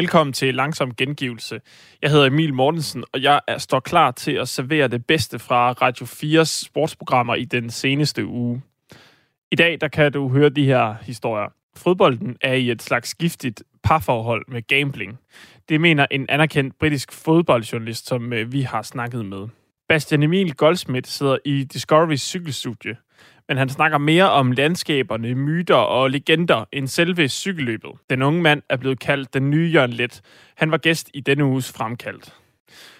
Velkommen til Langsom Gengivelse. Jeg hedder Emil Mortensen, og jeg er, står klar til at servere det bedste fra Radio 4's sportsprogrammer i den seneste uge. I dag der kan du høre de her historier. Fodbolden er i et slags giftigt parforhold med gambling. Det mener en anerkendt britisk fodboldjournalist, som øh, vi har snakket med. Bastian Emil Goldsmith sidder i Discovery's cykelstudie, men han snakker mere om landskaberne, myter og legender end selve cykelløbet. Den unge mand er blevet kaldt den nye Jørgen Let. Han var gæst i denne uges fremkaldt.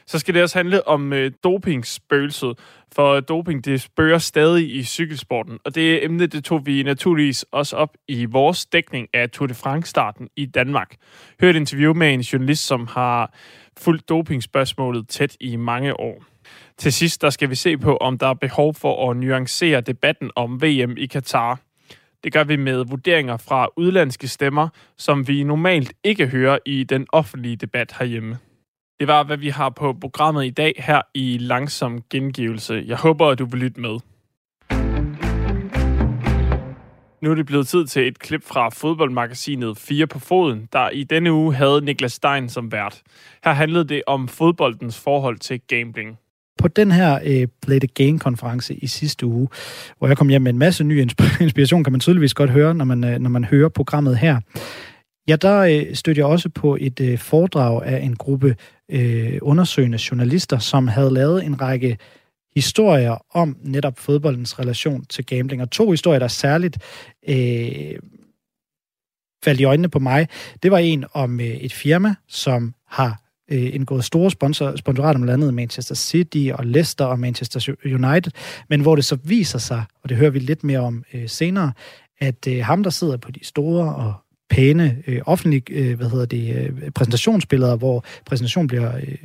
Så skal det også handle om øh, dopingspøgelset, for doping det spørger stadig i cykelsporten, og det emne det tog vi naturligvis også op i vores dækning af Tour de France-starten i Danmark. Hør et interview med en journalist, som har fulgt dopingspørgsmålet tæt i mange år. Til sidst der skal vi se på, om der er behov for at nuancere debatten om VM i Katar. Det gør vi med vurderinger fra udlandske stemmer, som vi normalt ikke hører i den offentlige debat herhjemme. Det var, hvad vi har på programmet i dag her i Langsom Gengivelse. Jeg håber, at du vil lytte med. Nu er det blevet tid til et klip fra fodboldmagasinet 4 på foden, der i denne uge havde Niklas Stein som vært. Her handlede det om fodboldens forhold til gambling på den her øh, Play the Game-konference i sidste uge, hvor jeg kom hjem med en masse ny inspiration, kan man tydeligvis godt høre, når man, øh, når man hører programmet her. Ja, der øh, stødte jeg også på et øh, foredrag af en gruppe øh, undersøgende journalister, som havde lavet en række historier om netop fodboldens relation til gambling. Og to historier, der særligt øh, faldt i øjnene på mig, det var en om øh, et firma, som har øh, indgået store sponsor, sponsorater med landet Manchester City og Leicester og Manchester United, men hvor det så viser sig, og det hører vi lidt mere om øh, senere, at øh, ham, der sidder på de store og pæne øh, offentlige øh, hvad hedder det, øh, præsentationsbilleder, hvor præsentationen bliver øh,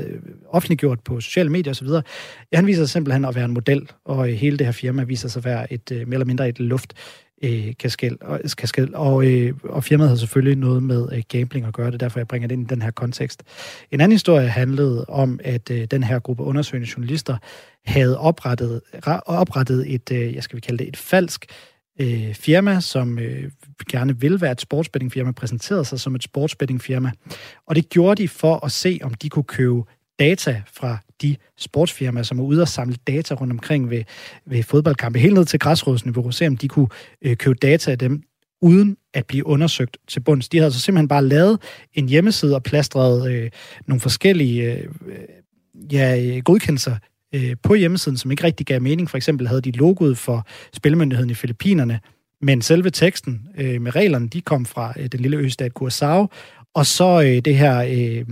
øh, offentliggjort på sociale medier osv., ja, han viser sig simpelthen at være en model, og øh, hele det her firma viser sig at være et øh, mere eller mindre et luft øh, kaskel, og, kaskel, og, øh, og firmaet havde selvfølgelig noget med øh, gambling at gøre, det derfor jeg bringer det ind i den her kontekst. En anden historie handlede om, at øh, den her gruppe undersøgende journalister havde oprettet, oprettet et, øh, jeg skal vi kalde det, et falsk øh, firma, som øh, gerne vil være et sportsbettingfirma, præsenterede sig som et sportsbettingfirma. Og det gjorde de for at se, om de kunne købe data fra de sportsfirmaer, som er ude og samle data rundt omkring ved, ved fodboldkampe, helt ned til græsrådsniveau, se om de kunne øh, købe data af dem, uden at blive undersøgt til bunds. De havde så simpelthen bare lavet en hjemmeside og plastret øh, nogle forskellige øh, ja, godkendelser øh, på hjemmesiden, som ikke rigtig gav mening. For eksempel havde de logoet for Spilmyndigheden i Filippinerne, men selve teksten øh, med reglerne, de kom fra øh, den lille østat Curaçao, og så øh, det her øh,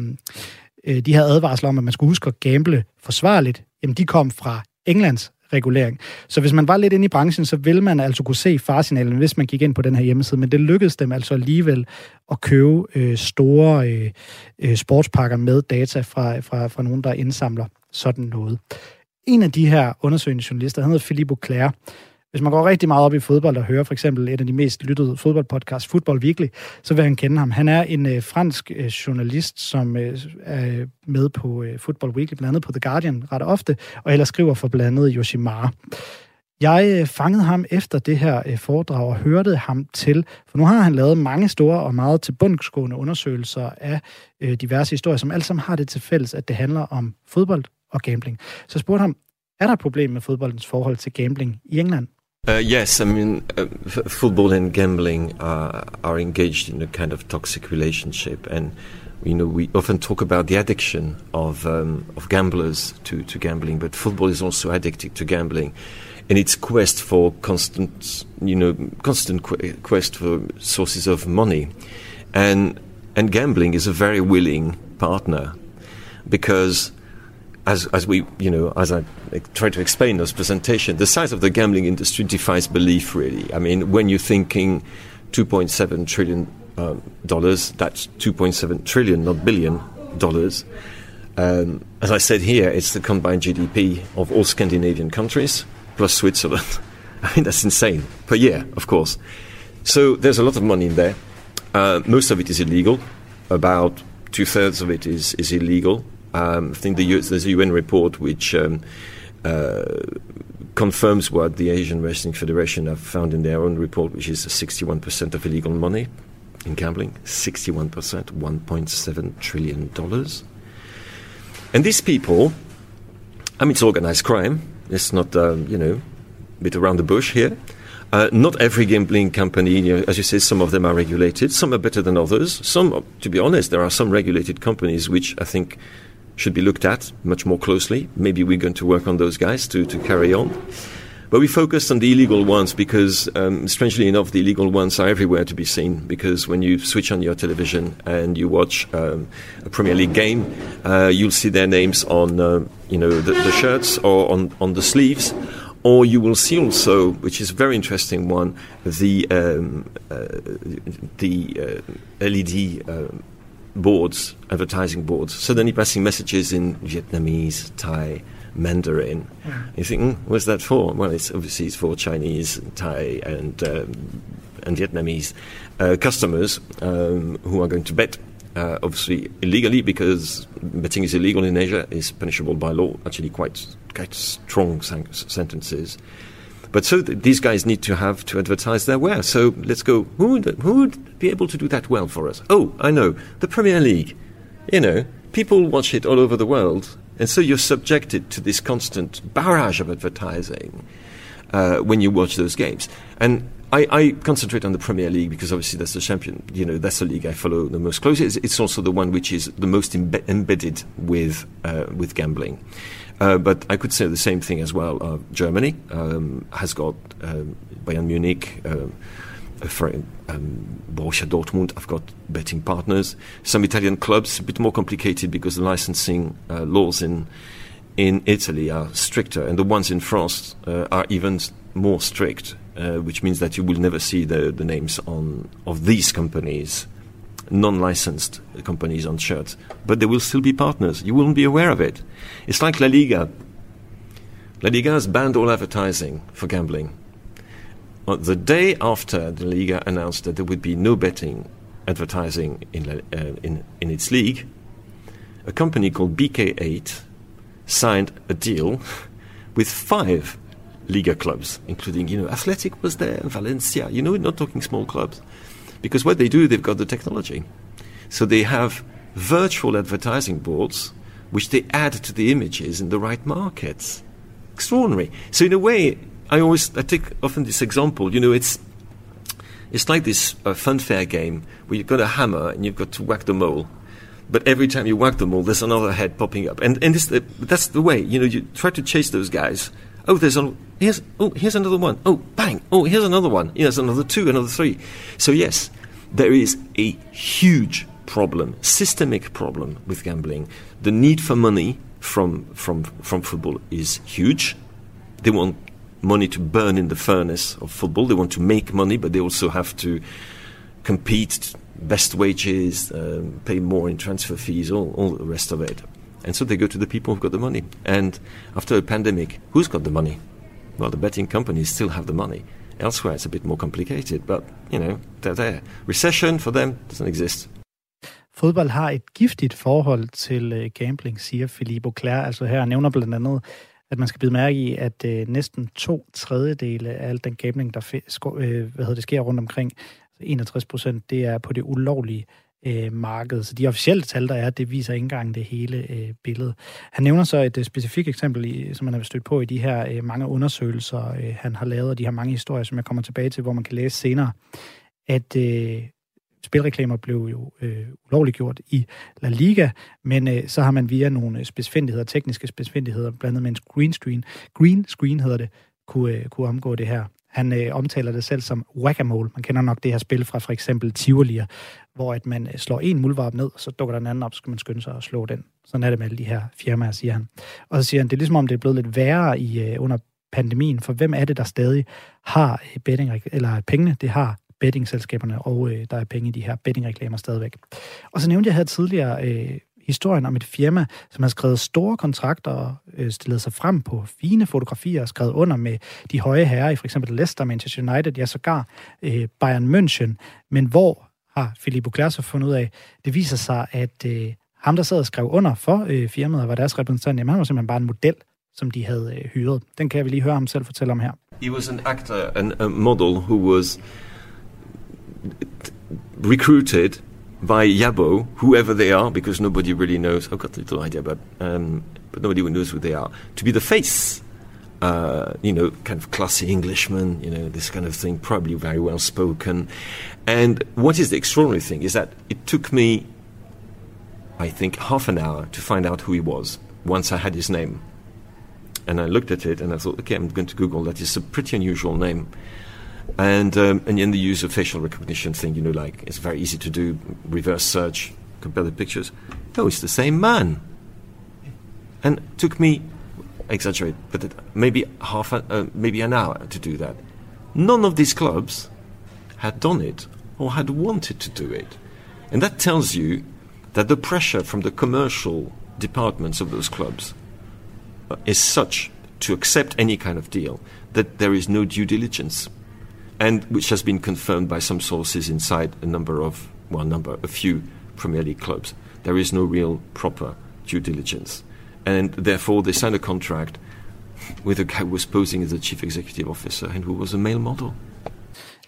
øh, de her advarsler om, at man skulle huske at gamble forsvarligt, jamen de kom fra Englands regulering. Så hvis man var lidt inde i branchen, så ville man altså kunne se farsignalen, hvis man gik ind på den her hjemmeside. Men det lykkedes dem altså alligevel at købe øh, store øh, øh, sportspakker med data fra, fra, fra nogen, der indsamler sådan noget. En af de her undersøgende journalister, han hedder Philippe Auclair, hvis man går rigtig meget op i fodbold og hører for eksempel et af de mest lyttede fodboldpodcasts, Football Weekly, så vil han kende ham. Han er en øh, fransk øh, journalist, som øh, er med på øh, Football Weekly, blandt andet på The Guardian ret ofte, og ellers skriver for blandt andet Yoshimar. Jeg øh, fangede ham efter det her øh, foredrag og hørte ham til, for nu har han lavet mange store og meget tilbundsgående undersøgelser af øh, diverse historier, som alle sammen har det til fælles, at det handler om fodbold og gambling. Så jeg spurgte ham, er der et problem med fodboldens forhold til gambling i England? Uh, yes, I mean, uh, f- football and gambling are, are engaged in a kind of toxic relationship, and you know we often talk about the addiction of um, of gamblers to, to gambling, but football is also addicted to gambling, and its quest for constant, you know, constant qu- quest for sources of money, and and gambling is a very willing partner, because as, as we, you know, as I try to explain in this presentation, the size of the gambling industry defies belief, really. I mean, when you're thinking 2.7 trillion um, dollars, that's 2.7 trillion, not billion dollars. Um, as I said here, it's the combined GDP of all Scandinavian countries plus Switzerland. I mean, that's insane per year, of course. So there's a lot of money in there. Uh, most of it is illegal. About two thirds of it is, is illegal. Um, I think the, there's a UN report which um, uh, confirms what the Asian Wrestling Federation have found in their own report, which is 61% of illegal money in gambling, 61%, $1.7 trillion. And these people, I mean, it's organized crime. It's not, um, you know, a bit around the bush here. Uh, not every gambling company, you know, as you say, some of them are regulated. Some are better than others. Some, to be honest, there are some regulated companies which I think should be looked at much more closely. Maybe we're going to work on those guys to, to carry on. But we focused on the illegal ones because, um, strangely enough, the illegal ones are everywhere to be seen. Because when you switch on your television and you watch um, a Premier League game, uh, you'll see their names on, uh, you know, the, the, shirts or on, on the sleeves. Or you will see also, which is a very interesting one, the um, uh, the uh, LED uh, boards, advertising boards, suddenly passing messages in Vietnamese, Thai, Mandarin. Yeah. You think, mm, what's that for? Well, it's obviously it's for Chinese, Thai, and um, and Vietnamese uh, customers um, who are going to bet. Uh, obviously illegally because betting is illegal in Asia is punishable by law. Actually, quite quite strong san- sentences. But so th- these guys need to have to advertise their ware. So let's go. Who would, who would be able to do that well for us? Oh, I know the Premier League. You know, people watch it all over the world, and so you're subjected to this constant barrage of advertising uh, when you watch those games. And I, I, concentrate on the Premier League because obviously that's the champion. You know, that's the league I follow the most closely. It's, it's also the one which is the most imbe- embedded with uh, with gambling. Uh, but I could say the same thing as well. Uh, Germany um, has got um, Bayern Munich. For um, Borussia Dortmund, I've got betting partners. Some Italian clubs, a bit more complicated because the licensing uh, laws in in Italy are stricter, and the ones in France uh, are even more strict, uh, which means that you will never see the, the names on of these companies, non-licensed companies on shirts. But they will still be partners. You won't be aware of it. It's like La Liga. La Liga has banned all advertising for gambling the day after the Liga announced that there would be no betting advertising in, uh, in, in its league, a company called BK8 signed a deal with five Liga clubs, including, you know, Athletic was there, Valencia, you know, not talking small clubs. Because what they do, they've got the technology. So they have virtual advertising boards which they add to the images in the right markets. Extraordinary. So, in a way, I always I take often this example. You know, it's it's like this uh, funfair game where you've got a hammer and you've got to whack the mole. But every time you whack the mole, there's another head popping up, and and this, uh, that's the way. You know, you try to chase those guys. Oh, there's a, here's oh here's another one. Oh, bang! Oh, here's another one. Here's another two, another three. So yes, there is a huge problem, systemic problem with gambling. The need for money from from from football is huge. They want money to burn in the furnace of football. They want to make money, but they also have to compete, best wages, um, pay more in transfer fees, all, all the rest of it. And so they go to the people who've got the money. And after a pandemic, who's got the money? Well, the betting companies still have the money. Elsewhere, it's a bit more complicated, but, you know, they're there. Recession for them doesn't exist. Fodbold har et giftigt forhold til øh, gambling, siger Filippo Auclair. Altså her nævner blandt andet at man skal bide mærke i, at øh, næsten to tredjedele af al den gambling, der øh, hvad hedder det, sker rundt omkring, altså 61 procent, det er på det ulovlige øh, marked. Så de officielle tal, der er, det viser ikke engang det hele øh, billede. Han nævner så et øh, specifikt eksempel, i, som man har stødt på i de her øh, mange undersøgelser, øh, han har lavet, og de her mange historier, som jeg kommer tilbage til, hvor man kan læse senere, at øh, spilreklamer blev jo øh, ulovliggjort i La Liga, men øh, så har man via nogle øh, specifindigheder, tekniske specifindigheder, blandt andet med en green screen, green screen hedder det, kunne, øh, kunne omgå det her. Han øh, omtaler det selv som whack Man kender nok det her spil fra for eksempel Tivoli, hvor at man øh, slår en muldvarp ned, så dukker der en anden op, så skal man skynde sig at slå den. Sådan er det med alle de her firmaer, siger han. Og så siger han, det er ligesom om, det er blevet lidt værre i, øh, under pandemien, for hvem er det, der stadig har øh, betting, eller pengene? Det har bettingselskaberne, og øh, der er penge i de her bettingreklamer stadigvæk. Og så nævnte jeg her tidligere øh, historien om et firma, som har skrevet store kontrakter og øh, stillet sig frem på fine fotografier og skrevet under med de høje herrer i for eksempel Leicester, Manchester United, ja sågar øh, Bayern München. Men hvor har Philippe Auclair så fundet ud af, det viser sig, at øh, ham, der sad og skrev under for øh, firmaet og var deres repræsentant, jamen han var simpelthen bare en model, som de havde øh, hyret. Den kan vi lige høre ham selv fortælle om her. He was an actor and a model who was recruited by Yabo, whoever they are, because nobody really knows. I've got a little idea, but um, but nobody knows who they are. To be the face, uh, you know, kind of classy Englishman, you know, this kind of thing, probably very well spoken. And what is the extraordinary thing is that it took me, I think, half an hour to find out who he was once I had his name. And I looked at it and I thought, okay, I'm going to Google that. It's a pretty unusual name. And um, and then the use of facial recognition thing, you know, like it's very easy to do reverse search, compare the pictures. No, it's the same man. And took me, exaggerate, but maybe half, uh, maybe an hour to do that. None of these clubs had done it or had wanted to do it, and that tells you that the pressure from the commercial departments of those clubs uh, is such to accept any kind of deal that there is no due diligence and which has been confirmed by some sources inside a number of, well, number, a few Premier League clubs. There is no real proper due diligence. And therefore, they signed a contract with a guy who was posing as a chief executive officer and who was a male model.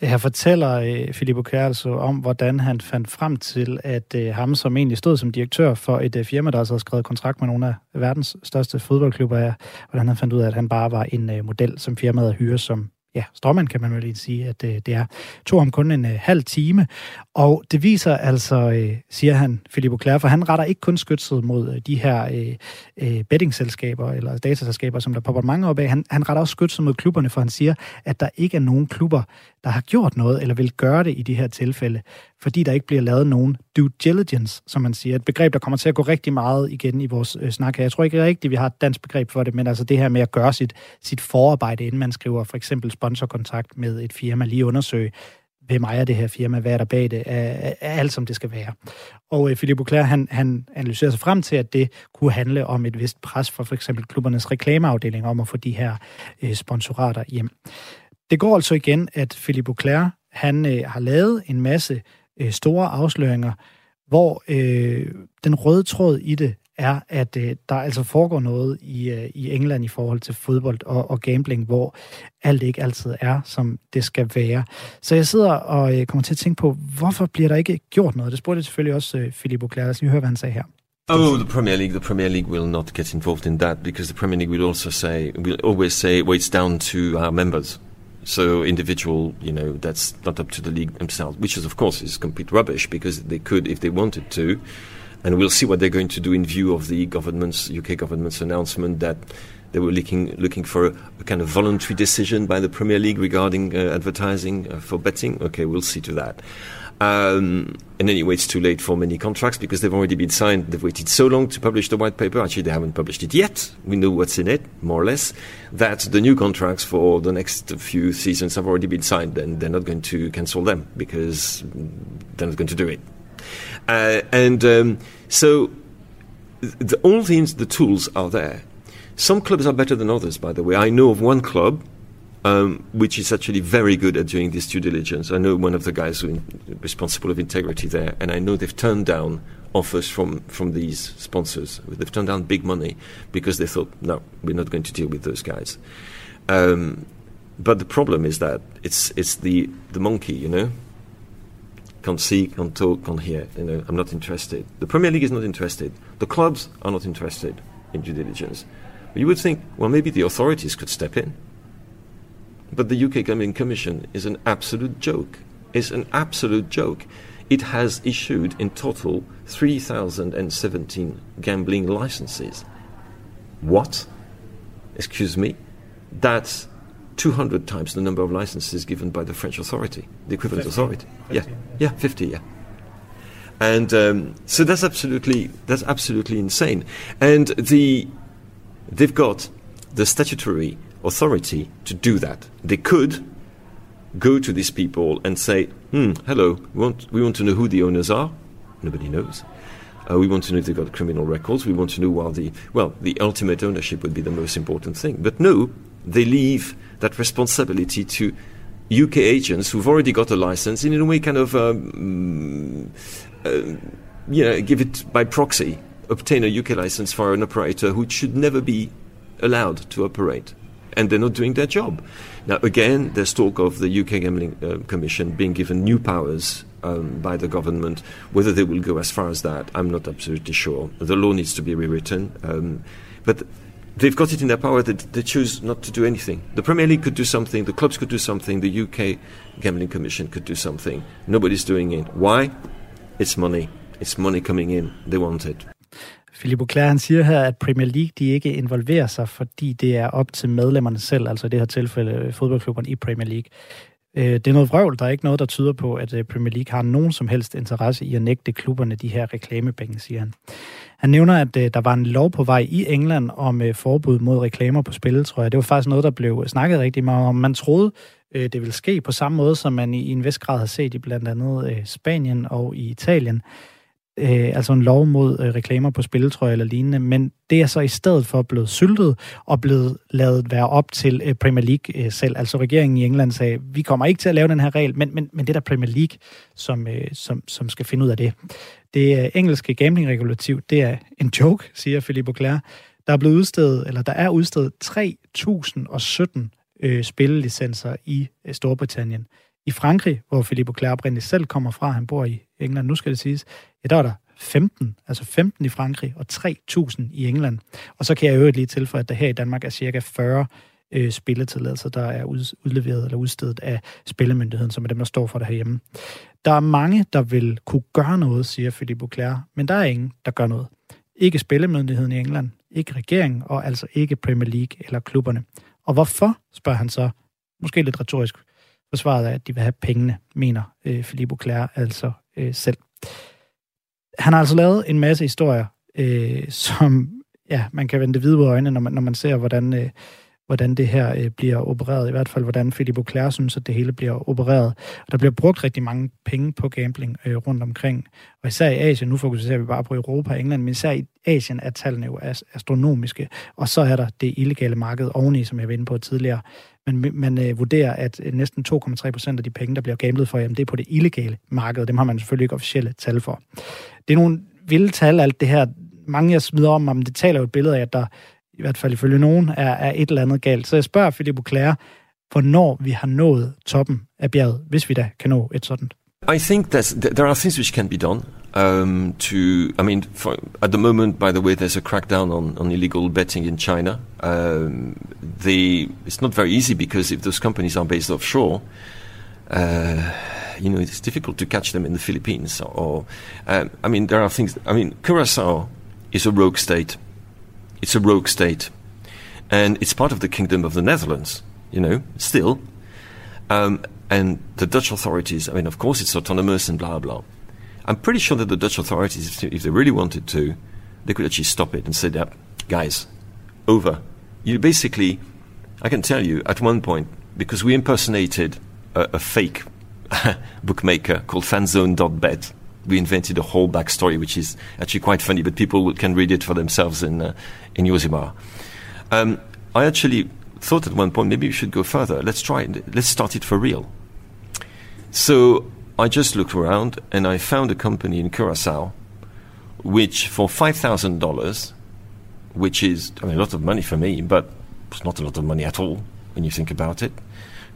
Her fortæller uh, Filippo altså om, hvordan han fandt frem til, at uh, ham, som egentlig stod som direktør for et uh, firma, der også havde skrevet kontrakt med nogle af verdens største fodboldklubber, er, hvordan han fandt ud af, at han bare var en model, som firmaet hyre som ja, stråmand kan man vel lige sige, at øh, det er. Tog ham kun en øh, halv time, og det viser altså, øh, siger han, Philippe Auclair, for han retter ikke kun skytset mod øh, de her øh, øh, bettingselskaber eller dataselskaber, som der popper mange op af. Han, han retter også skytset mod klubberne, for han siger, at der ikke er nogen klubber, der har gjort noget eller vil gøre det i de her tilfælde, fordi der ikke bliver lavet nogen due diligence, som man siger. Et begreb, der kommer til at gå rigtig meget igen i vores øh, snak her. Jeg tror ikke rigtigt, vi har et dansk begreb for det, men altså det her med at gøre sit, sit forarbejde, inden man skriver for eksempel sponsorkontakt med et firma, lige undersøge, hvem ejer det her firma, hvad er der bag det, er, er alt som det skal være. Og øh, Philippe Auclair, han, han analyserer sig frem til, at det kunne handle om et vist pres fra for eksempel klubbernes reklameafdeling om at få de her øh, sponsorater hjem. Det går altså igen, at Philippe Auclair, han øh, har lavet en masse øh, store afsløringer, hvor øh, den røde tråd i det er, at øh, der altså foregår noget i, øh, i England i forhold til fodbold og, og gambling, hvor alt ikke altid er, som det skal være. Så jeg sidder og øh, kommer til at tænke på, hvorfor bliver der ikke gjort noget? Det spurgte jeg selvfølgelig også øh, Philippe Auclair. Lad os lige høre, hvad han sagde her. Oh, the Premier League. The Premier League will not get involved in that because the Premier League will also say, will always say, well, it's down to our members. So individual, you know, that's not up to the league themselves, which is of course is complete rubbish because they could, if they wanted to, and we'll see what they're going to do in view of the government's UK government's announcement that they were looking looking for a, a kind of voluntary decision by the Premier League regarding uh, advertising uh, for betting. Okay, we'll see to that. Um, and anyway, it's too late for many contracts because they've already been signed. They've waited so long to publish the white paper. Actually, they haven't published it yet. We know what's in it, more or less. That the new contracts for the next few seasons have already been signed, and they're not going to cancel them because they're not going to do it. Uh, and um, so, the, all the, the tools are there. Some clubs are better than others, by the way. I know of one club um, which is actually very good at doing this due diligence. I know one of the guys who responsible of integrity there, and I know they've turned down offers from, from these sponsors. They've turned down big money because they thought, no, we're not going to deal with those guys. Um, but the problem is that it's it's the the monkey, you know. Can't see, can't talk, can't hear. You know, I'm not interested. The Premier League is not interested. The clubs are not interested in due diligence. You would think, well, maybe the authorities could step in but the UK Gambling Commission is an absolute joke. It's an absolute joke. It has issued in total 3,017 gambling licenses. What? Excuse me? That's 200 times the number of licenses given by the French authority, the equivalent 50, authority. 50, yeah, yeah, 50, yeah. And um, so that's absolutely that's absolutely insane. And the they've got the statutory authority to do that. They could go to these people and say, hmm, hello, we want, we want to know who the owners are. Nobody knows. Uh, we want to know if they've got criminal records. We want to know while the, well, the ultimate ownership would be the most important thing. But no, they leave that responsibility to UK agents who've already got a license and in a way kind of, um, uh, you know, give it by proxy, obtain a UK license for an operator who should never be allowed to operate and they're not doing their job. Now, again, there's talk of the UK Gambling uh, Commission being given new powers um, by the government. Whether they will go as far as that, I'm not absolutely sure. The law needs to be rewritten. Um, but they've got it in their power that they choose not to do anything. The Premier League could do something, the clubs could do something, the UK Gambling Commission could do something. Nobody's doing it. Why? It's money. It's money coming in. They want it. Philippe Auclair, han siger her, at Premier League de ikke involverer sig, fordi det er op til medlemmerne selv, altså i det her tilfælde øh, fodboldklubberne i Premier League. Øh, det er noget vrøvl. Der er ikke noget, der tyder på, at øh, Premier League har nogen som helst interesse i at nægte klubberne de her reklamepenge, siger han. Han nævner, at øh, der var en lov på vej i England om øh, forbud mod reklamer på spil, tror jeg. Det var faktisk noget, der blev øh, snakket rigtig meget om. Man troede, det ville ske på samme måde, som man i en vis grad har set i blandt andet Spanien og i Italien øh, altså en lov mod øh, reklamer på spilletrøjer eller lignende, men det er så i stedet for blevet syltet og blevet lavet være op til øh, Premier League øh, selv. Altså regeringen i England sagde, vi kommer ikke til at lave den her regel, men, men, men det er der Premier League, som, øh, som, som skal finde ud af det. Det øh, engelske gamblingregulativ, det er en joke, siger Philippe Auclair. Der er blevet udstedet, eller der er udstedet 3.017 øh, spillelicenser i øh, Storbritannien. I Frankrig, hvor Philippe Auclair oprindeligt selv kommer fra, han bor i England, nu skal det siges, ja, der er der 15, altså 15 i Frankrig og 3.000 i England. Og så kan jeg øvrigt lige tilføje, at der her i Danmark er cirka 40 øh, spilletilladelser, der er udleveret eller udstedet af Spillemyndigheden, som er dem, der står for det herhjemme. Der er mange, der vil kunne gøre noget, siger Philippe Auclair, men der er ingen, der gør noget. Ikke Spillemyndigheden i England, ikke regeringen, og altså ikke Premier League eller klubberne. Og hvorfor, spørger han så, måske lidt retorisk, forsvaret af, at de vil have pengene, mener øh, Philippe Auclair altså øh, selv. Han har altså lavet en masse historier, øh, som ja, man kan vende hvide øjne, når man, når man ser, hvordan, øh, hvordan det her øh, bliver opereret. I hvert fald, hvordan Philip Auclair synes, at det hele bliver opereret. Og der bliver brugt rigtig mange penge på gambling øh, rundt omkring. Og især i Asien, nu fokuserer vi bare på Europa og England, men især i Asien er tallene jo astronomiske. Og så er der det illegale marked oveni, som jeg var inde på tidligere. Men man øh, vurderer, at øh, næsten 2,3 procent af de penge, der bliver gamblet for, jamen, det er på det illegale marked. Dem har man selvfølgelig ikke officielle tal for. Det er nogle vilde tal, alt det her. Mange jeg smider om, men det taler jo et billede af, at der i hvert fald ifølge nogen, er, er et eller andet galt. Så jeg spørger Auclair, hvornår vi har nået toppen af bjerget, hvis vi da kan nå et. I think that there are things which can be done. Um, to, I mean, for, at the moment, by the way, there's a crackdown on, on illegal betting in China. Um, it's not very easy because if those companies are based offshore, uh, you know, it's difficult to catch them in the Philippines. Or, um, I mean, there are things. I mean, Curacao is a rogue state. It's a rogue state, and it's part of the Kingdom of the Netherlands. You know, still, um, and the Dutch authorities. I mean, of course, it's autonomous and blah blah. I'm pretty sure that the Dutch authorities, if they really wanted to, they could actually stop it and say, "That guys, over." You basically, I can tell you, at one point, because we impersonated a, a fake bookmaker called fanzone.bet we invented a whole backstory, which is actually quite funny, but people can read it for themselves in uh, in Yosemite. Um, I actually thought at one point maybe we should go further. Let's try it. Let's start it for real. So I just looked around and I found a company in Curacao, which for five thousand dollars, which is I mean, a lot of money for me, but it's not a lot of money at all when you think about it,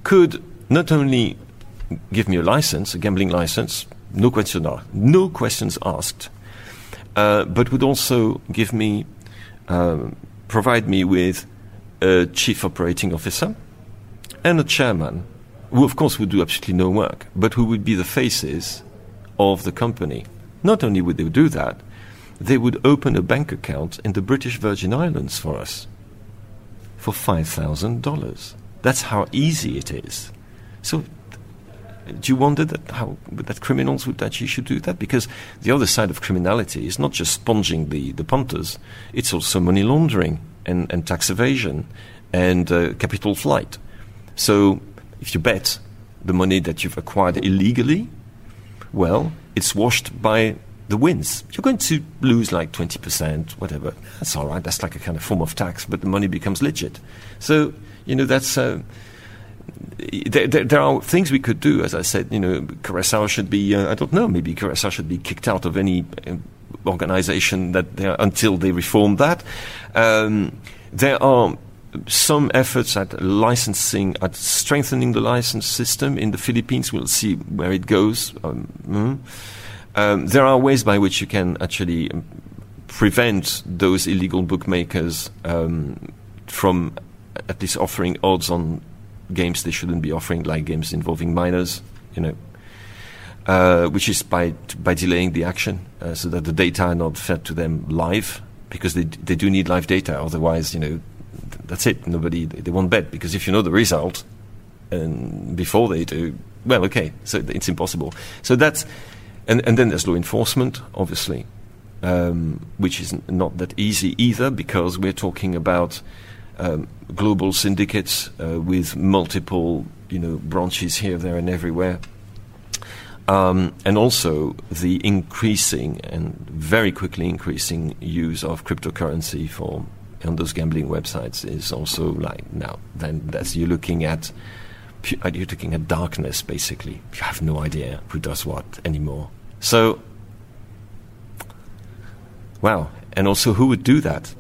could not only give me a license, a gambling license, no question no questions asked, uh, but would also give me, uh, provide me with a chief operating officer and a chairman, who of course would do absolutely no work, but who would be the faces of the company. Not only would they do that, they would open a bank account in the British Virgin Islands for us for $5,000. That's how easy it is. So do you wonder that how that criminals would actually should do that? Because the other side of criminality is not just sponging the, the punters; it's also money laundering and, and tax evasion and uh, capital flight. So if you bet the money that you've acquired illegally, well, it's washed by the wins. You're going to lose like 20%, whatever. That's all right. That's like a kind of form of tax, but the money becomes legit. So, you know, that's. Uh, there, there, there, are things we could do. As I said, you know, Curacao should be, uh, I don't know, maybe Curacao should be kicked out of any uh, organization that they are, until they reform that. Um, there are some efforts at licensing, at strengthening the license system in the Philippines. We'll see where it goes. Um, mm. um, there are ways by which you can actually um, prevent those illegal bookmakers um, from at least offering odds on games they shouldn't be offering, like games involving minors. You know, uh, which is by by delaying the action uh, so that the data are not fed to them live because they they do need live data. Otherwise, you know, that's it. Nobody they won't bet because if you know the result and before they do, well, okay, so it's impossible. So that's and and then there's law enforcement, obviously, um, which is not that easy either because we're talking about. Um, global syndicates uh, with multiple, you know, branches here, there, and everywhere, um, and also the increasing and very quickly increasing use of cryptocurrency for on those gambling websites is also like now then that's you're looking at uh, you're looking at darkness basically. You have no idea who does what anymore. So wow. And also who would do that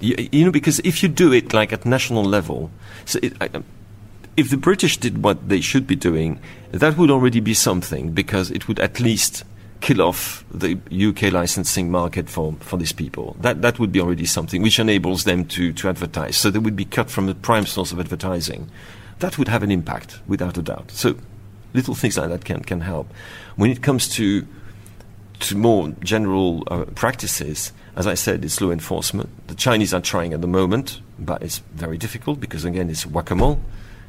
you, you know because if you do it like at national level so it, I, if the British did what they should be doing, that would already be something because it would at least kill off the UK licensing market for, for these people. That, that would be already something which enables them to, to advertise. So they would be cut from the prime source of advertising. That would have an impact, without a doubt. So little things like that can, can help. When it comes to, to more general uh, practices, as I said, it's law enforcement. The Chinese are trying at the moment, but it's very difficult because, again, it's whack a mole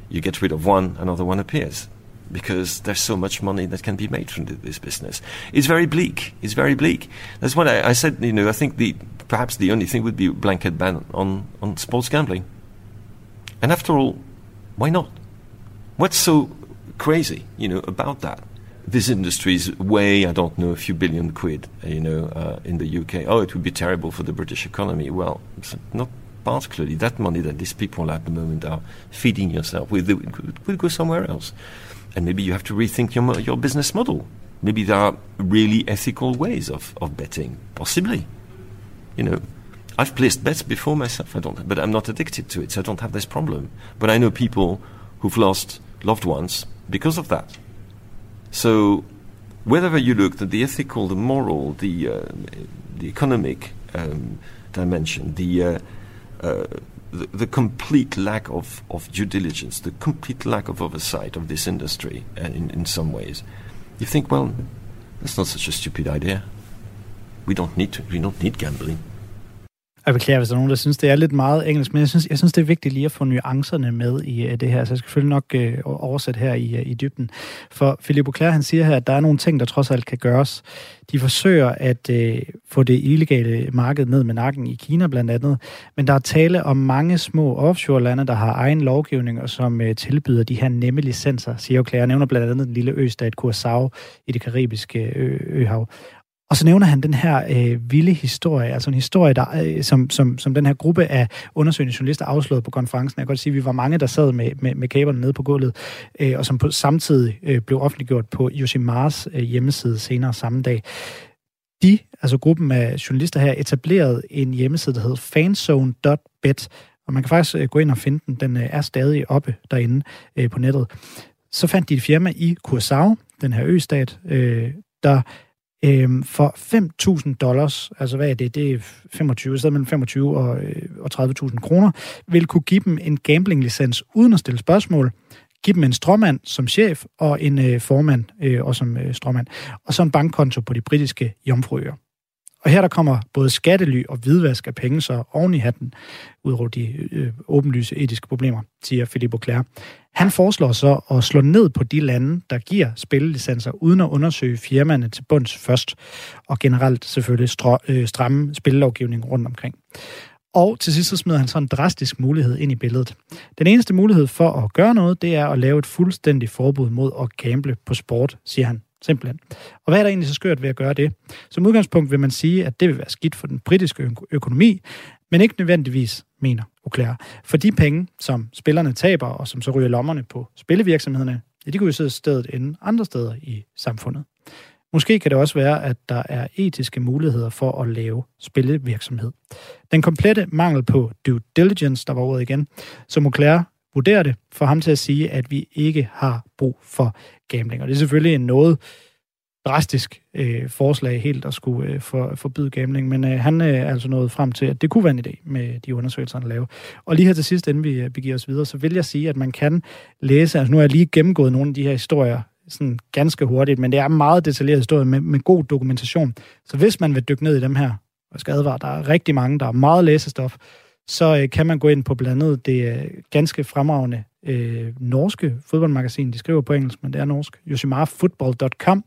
you get rid of one, another one appears. Because there's so much money that can be made from this business. It's very bleak. It's very bleak. That's what I, I said. You know, I think the perhaps the only thing would be blanket ban on, on sports gambling. And after all, why not? What's so crazy, you know, about that? This industry is way, I don't know, a few billion quid, you know, uh, in the UK. Oh, it would be terrible for the British economy. Well, not particularly that money that these people at the moment are feeding yourself with will go somewhere else. And maybe you have to rethink your, your business model. Maybe there are really ethical ways of, of betting, possibly. You know, I've placed bets before myself, I don't, but I'm not addicted to it, so I don't have this problem. But I know people who've lost loved ones because of that. So, wherever you look, the ethical, the moral, the uh, the economic um, dimension, the uh, uh, the, the, complete lack of, of due diligence, the complete lack of oversight of this industry uh, in, in some ways, you think, well, that's not such a stupid idea. We don't need to, we don't need gambling. Jeg beklager, hvis der er nogen, der synes, det er lidt meget engelsk, men jeg synes, jeg synes det er vigtigt lige at få nuancerne med i uh, det her, så jeg skal selvfølgelig nok uh, oversætte her i, uh, i dybden. For Philippe Auclair, han siger her, at der er nogle ting, der trods alt kan gøres. De forsøger at uh, få det illegale marked ned med nakken i Kina blandt andet, men der er tale om mange små offshore-lande, der har egen lovgivning, og som uh, tilbyder de her nemme licenser, siger Auclair. Jeg nævner blandt andet den lille østat Curaçao i det karibiske ø- øhav. Og så nævner han den her øh, vilde historie, altså en historie, der, øh, som, som, som den her gruppe af undersøgende journalister afslørede på konferencen. Jeg kan godt sige, at vi var mange, der sad med, med, med kaberne nede på gulvet, øh, og som på, samtidig øh, blev offentliggjort på Yoshimars øh, hjemmeside senere samme dag. De, altså gruppen af journalister her, etablerede en hjemmeside, der hedder fanzone.bet, og man kan faktisk øh, gå ind og finde den. Den øh, er stadig oppe derinde øh, på nettet. Så fandt de et firma i Curaçao, den her østat, øh, der Øhm, for 5.000 dollars, altså hvad er det? Det er 25, stedet mellem 25 og, øh, og 30.000 kroner, vil kunne give dem en gambling-licens uden at stille spørgsmål. Give dem en stråmand som chef og en øh, formand øh, og som øh, stråmand. Og så en bankkonto på de britiske jomfruøer. Og her der kommer både skattely og hvidvask af penge så oven i hatten, ud over de øh, åbenlyse etiske problemer, siger Philippe Auclair. Han foreslår så at slå ned på de lande, der giver spillelicenser, uden at undersøge firmaerne til bunds først, og generelt selvfølgelig strå, øh, stramme spillelovgivning rundt omkring. Og til sidst så smider han så en drastisk mulighed ind i billedet. Den eneste mulighed for at gøre noget, det er at lave et fuldstændigt forbud mod at gamble på sport, siger han Simpelthen. Og hvad er der egentlig så skørt ved at gøre det? Som udgangspunkt vil man sige, at det vil være skidt for den britiske økonomi, men ikke nødvendigvis, mener Auclair. For de penge, som spillerne taber, og som så ryger lommerne på spillevirksomhederne, ja, de kunne jo sidde stedet inde andre steder i samfundet. Måske kan det også være, at der er etiske muligheder for at lave spillevirksomhed. Den komplette mangel på due diligence, der var ordet igen, som Auclair vurdere det for ham til at sige, at vi ikke har brug for gambling. Og det er selvfølgelig en noget drastisk øh, forslag helt at skulle øh, for, forbyde gambling, men øh, han øh, er altså nået frem til, at det kunne være en idé med de undersøgelser, han laver. Og lige her til sidst, inden vi øh, begiver os videre, så vil jeg sige, at man kan læse, altså nu har jeg lige gennemgået nogle af de her historier sådan ganske hurtigt, men det er meget detaljeret historie med, med god dokumentation. Så hvis man vil dykke ned i dem her, og skal advare, der er rigtig mange, der er meget læsestof, så øh, kan man gå ind på blandt andet det øh, ganske fremragende øh, norske fodboldmagasin, de skriver på engelsk, men det er norsk, josimarfootball.com,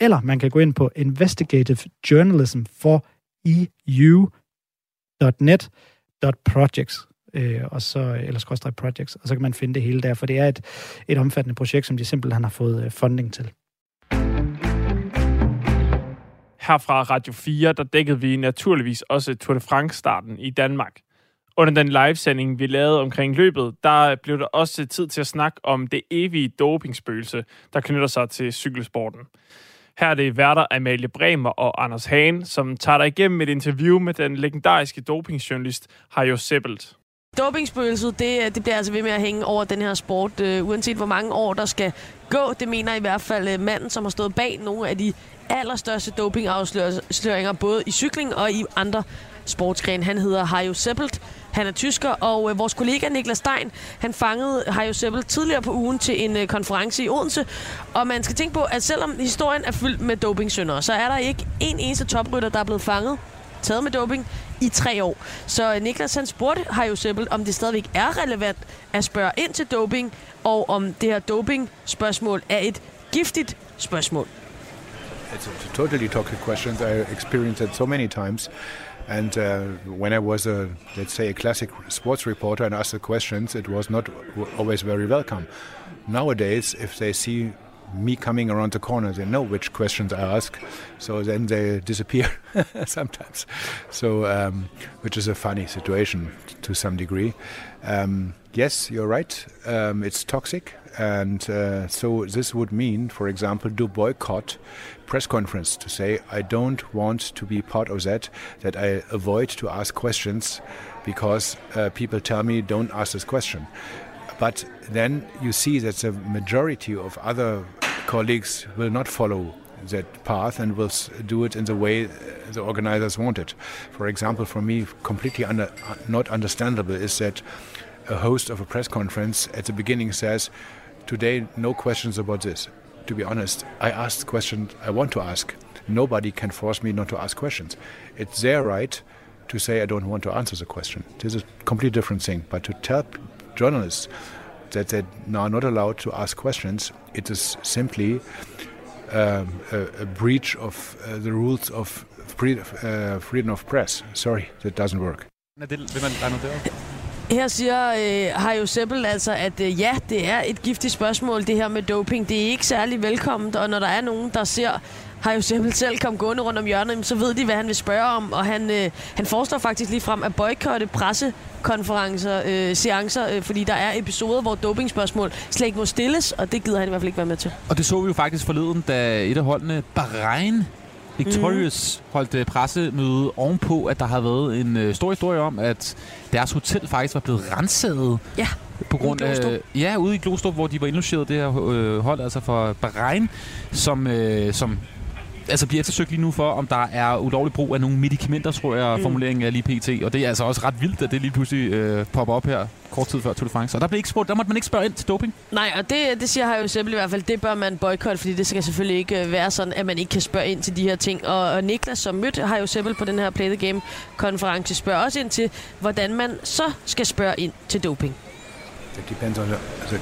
eller man kan gå ind på Investigative Journalism for EU.net.projects, øh, og så, eller skråstrej projects, og så kan man finde det hele der, for det er et, et omfattende projekt, som de simpelthen har fået øh, funding til. Her fra Radio 4, der dækkede vi naturligvis også Tour de France-starten i Danmark. Under den livesending, vi lavede omkring løbet, der blev der også tid til at snakke om det evige dopingspøgelse, der knytter sig til cykelsporten. Her er det værter Amalie Bremer og Anders Hagen, som tager dig igennem et interview med den legendariske dopingjournalist Harjo Seppelt. Dopingspøgelset, det, det bliver altså ved med at hænge over den her sport, øh, uanset hvor mange år der skal gå. Det mener i hvert fald øh, manden, som har stået bag nogle af de allerstørste dopingafsløringer, både i cykling og i andre sportsgren. Han hedder Hajo Seppelt. Han er tysker, og øh, vores kollega Niklas Stein, han fangede Hajo Seppelt tidligere på ugen til en øh, konference i Odense. Og man skal tænke på, at selvom historien er fyldt med dopingsyndere, så er der ikke en eneste toprytter, der er blevet fanget taget med doping i tre år. Så øh, Niklas han spurgte Hajo Seppelt, om det stadigvæk er relevant at spørge ind til doping, og om det her doping-spørgsmål er et giftigt spørgsmål. It's a totally toxic question. I experienced it so many times. And uh, when I was a, let's say, a classic sports reporter and asked the questions, it was not always very welcome. Nowadays, if they see me coming around the corner, they know which questions I ask, so then they disappear sometimes. So, um, which is a funny situation to some degree. Um, yes, you're right. Um, it's toxic, and uh, so this would mean, for example, do boycott press conference to say I don't want to be part of that. That I avoid to ask questions because uh, people tell me don't ask this question. But then you see that the majority of other colleagues will not follow that path and will do it in the way uh, the organizers want it. For example, for me, completely under, uh, not understandable is that a host of a press conference at the beginning says, Today, no questions about this. To be honest, I ask questions I want to ask. Nobody can force me not to ask questions. It's their right to say I don't want to answer the question. It is a completely different thing. But to tell journalists that they are not allowed to ask questions, it is simply um, a, a, breach of uh, the rules of free, uh, freedom of press. Sorry, that doesn't work. Her siger øh, Harjo Seppel altså, at øh, ja, det er et giftigt spørgsmål, det her med doping. Det er ikke særlig velkomment, og når der er nogen, der ser har jo simpelthen selv kommet gående rundt om hjørnet, så ved de, hvad han vil spørge om. Og han, øh, han foreslår faktisk lige frem at boykotte pressekonferencer, øh, seancer, øh, fordi der er episoder, hvor dopingspørgsmål slet ikke må stilles, og det gider han i hvert fald ikke være med til. Og det så vi jo faktisk forleden, da et af holdene, Bahrain, Victorious mm. holdt uh, pressemøde ovenpå, at der havde været en uh, stor historie om, at deres hotel faktisk var blevet renset. Ja, på grund af, Ja, ude i Glostrup, hvor de var indlogeret det her øh, hold, altså for Bahrain, som, øh, som altså bliver eftersøgt lige nu for, om der er ulovlig brug af nogle medicamenter, tror jeg, mm. formuleringen er lige pt. Og det er altså også ret vildt, at det lige pludselig øh, popper op her kort tid før Tour de France. Og der, blev ikke spurgt, der måtte man ikke spørge ind til doping. Nej, og det, det siger har jo simpelthen i hvert fald, det bør man boykotte, fordi det skal selvfølgelig ikke øh, være sådan, at man ikke kan spørge ind til de her ting. Og, og Niklas, som mødte, har jo simpelthen på den her Play the Game-konference, spørger også ind til, hvordan man så skal spørge ind til doping. It depends on the, the,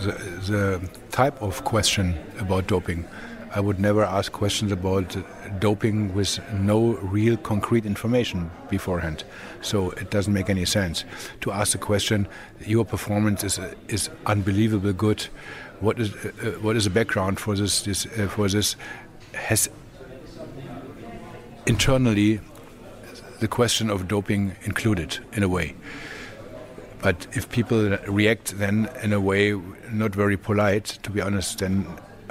the, the type of question about doping. I would never ask questions about doping with no real concrete information beforehand. So it doesn't make any sense to ask the question: Your performance is is unbelievably good. What is uh, what is the background for this? this uh, for this has internally the question of doping included in a way. But if people react then in a way not very polite, to be honest, then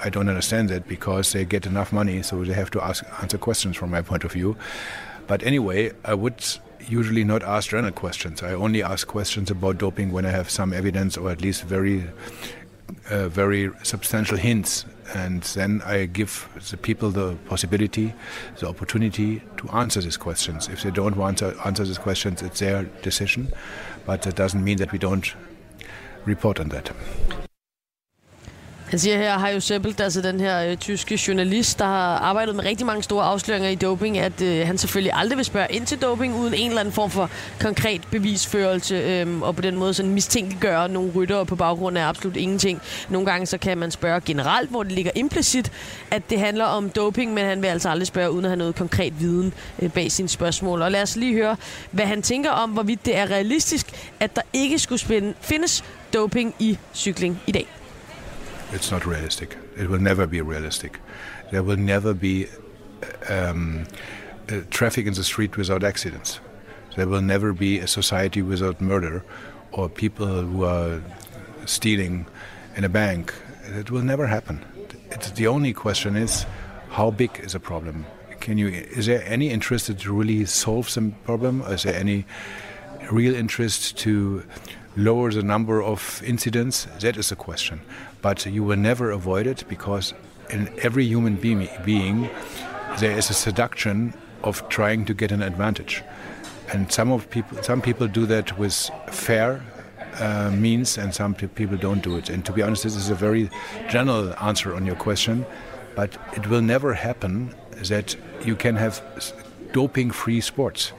I don't understand that because they get enough money, so they have to ask answer questions from my point of view. But anyway, I would usually not ask general questions. I only ask questions about doping when I have some evidence or at least very, uh, very substantial hints. And then I give the people the possibility, the opportunity to answer these questions. If they don't want to answer these questions, it's their decision. But that doesn't mean that we don't report on that. Han siger her, Hajo Seppelt, altså den her øh, tyske journalist, der har arbejdet med rigtig mange store afsløringer i doping, at øh, han selvfølgelig aldrig vil spørge ind til doping uden en eller anden form for konkret bevisførelse, øh, og på den måde sådan mistænkeliggøre nogle ryttere på baggrund af absolut ingenting. Nogle gange så kan man spørge generelt, hvor det ligger implicit, at det handler om doping, men han vil altså aldrig spørge uden at have noget konkret viden øh, bag sine spørgsmål. Og lad os lige høre, hvad han tænker om, hvorvidt det er realistisk, at der ikke skulle spinde, findes doping i cykling i dag. It's not realistic. It will never be realistic. There will never be um, uh, traffic in the street without accidents. There will never be a society without murder or people who are stealing in a bank. It will never happen. It's, the only question is how big is a problem? Can you? Is there any interest to really solve some problem? Is there any real interest to lower the number of incidents? That is the question. But you will never avoid it because in every human being, being there is a seduction of trying to get an advantage. And some of people, some people do that with fair uh, means, and some people don't do it. And to be honest, this is a very general answer on your question, but it will never happen that you can have doping-free sports.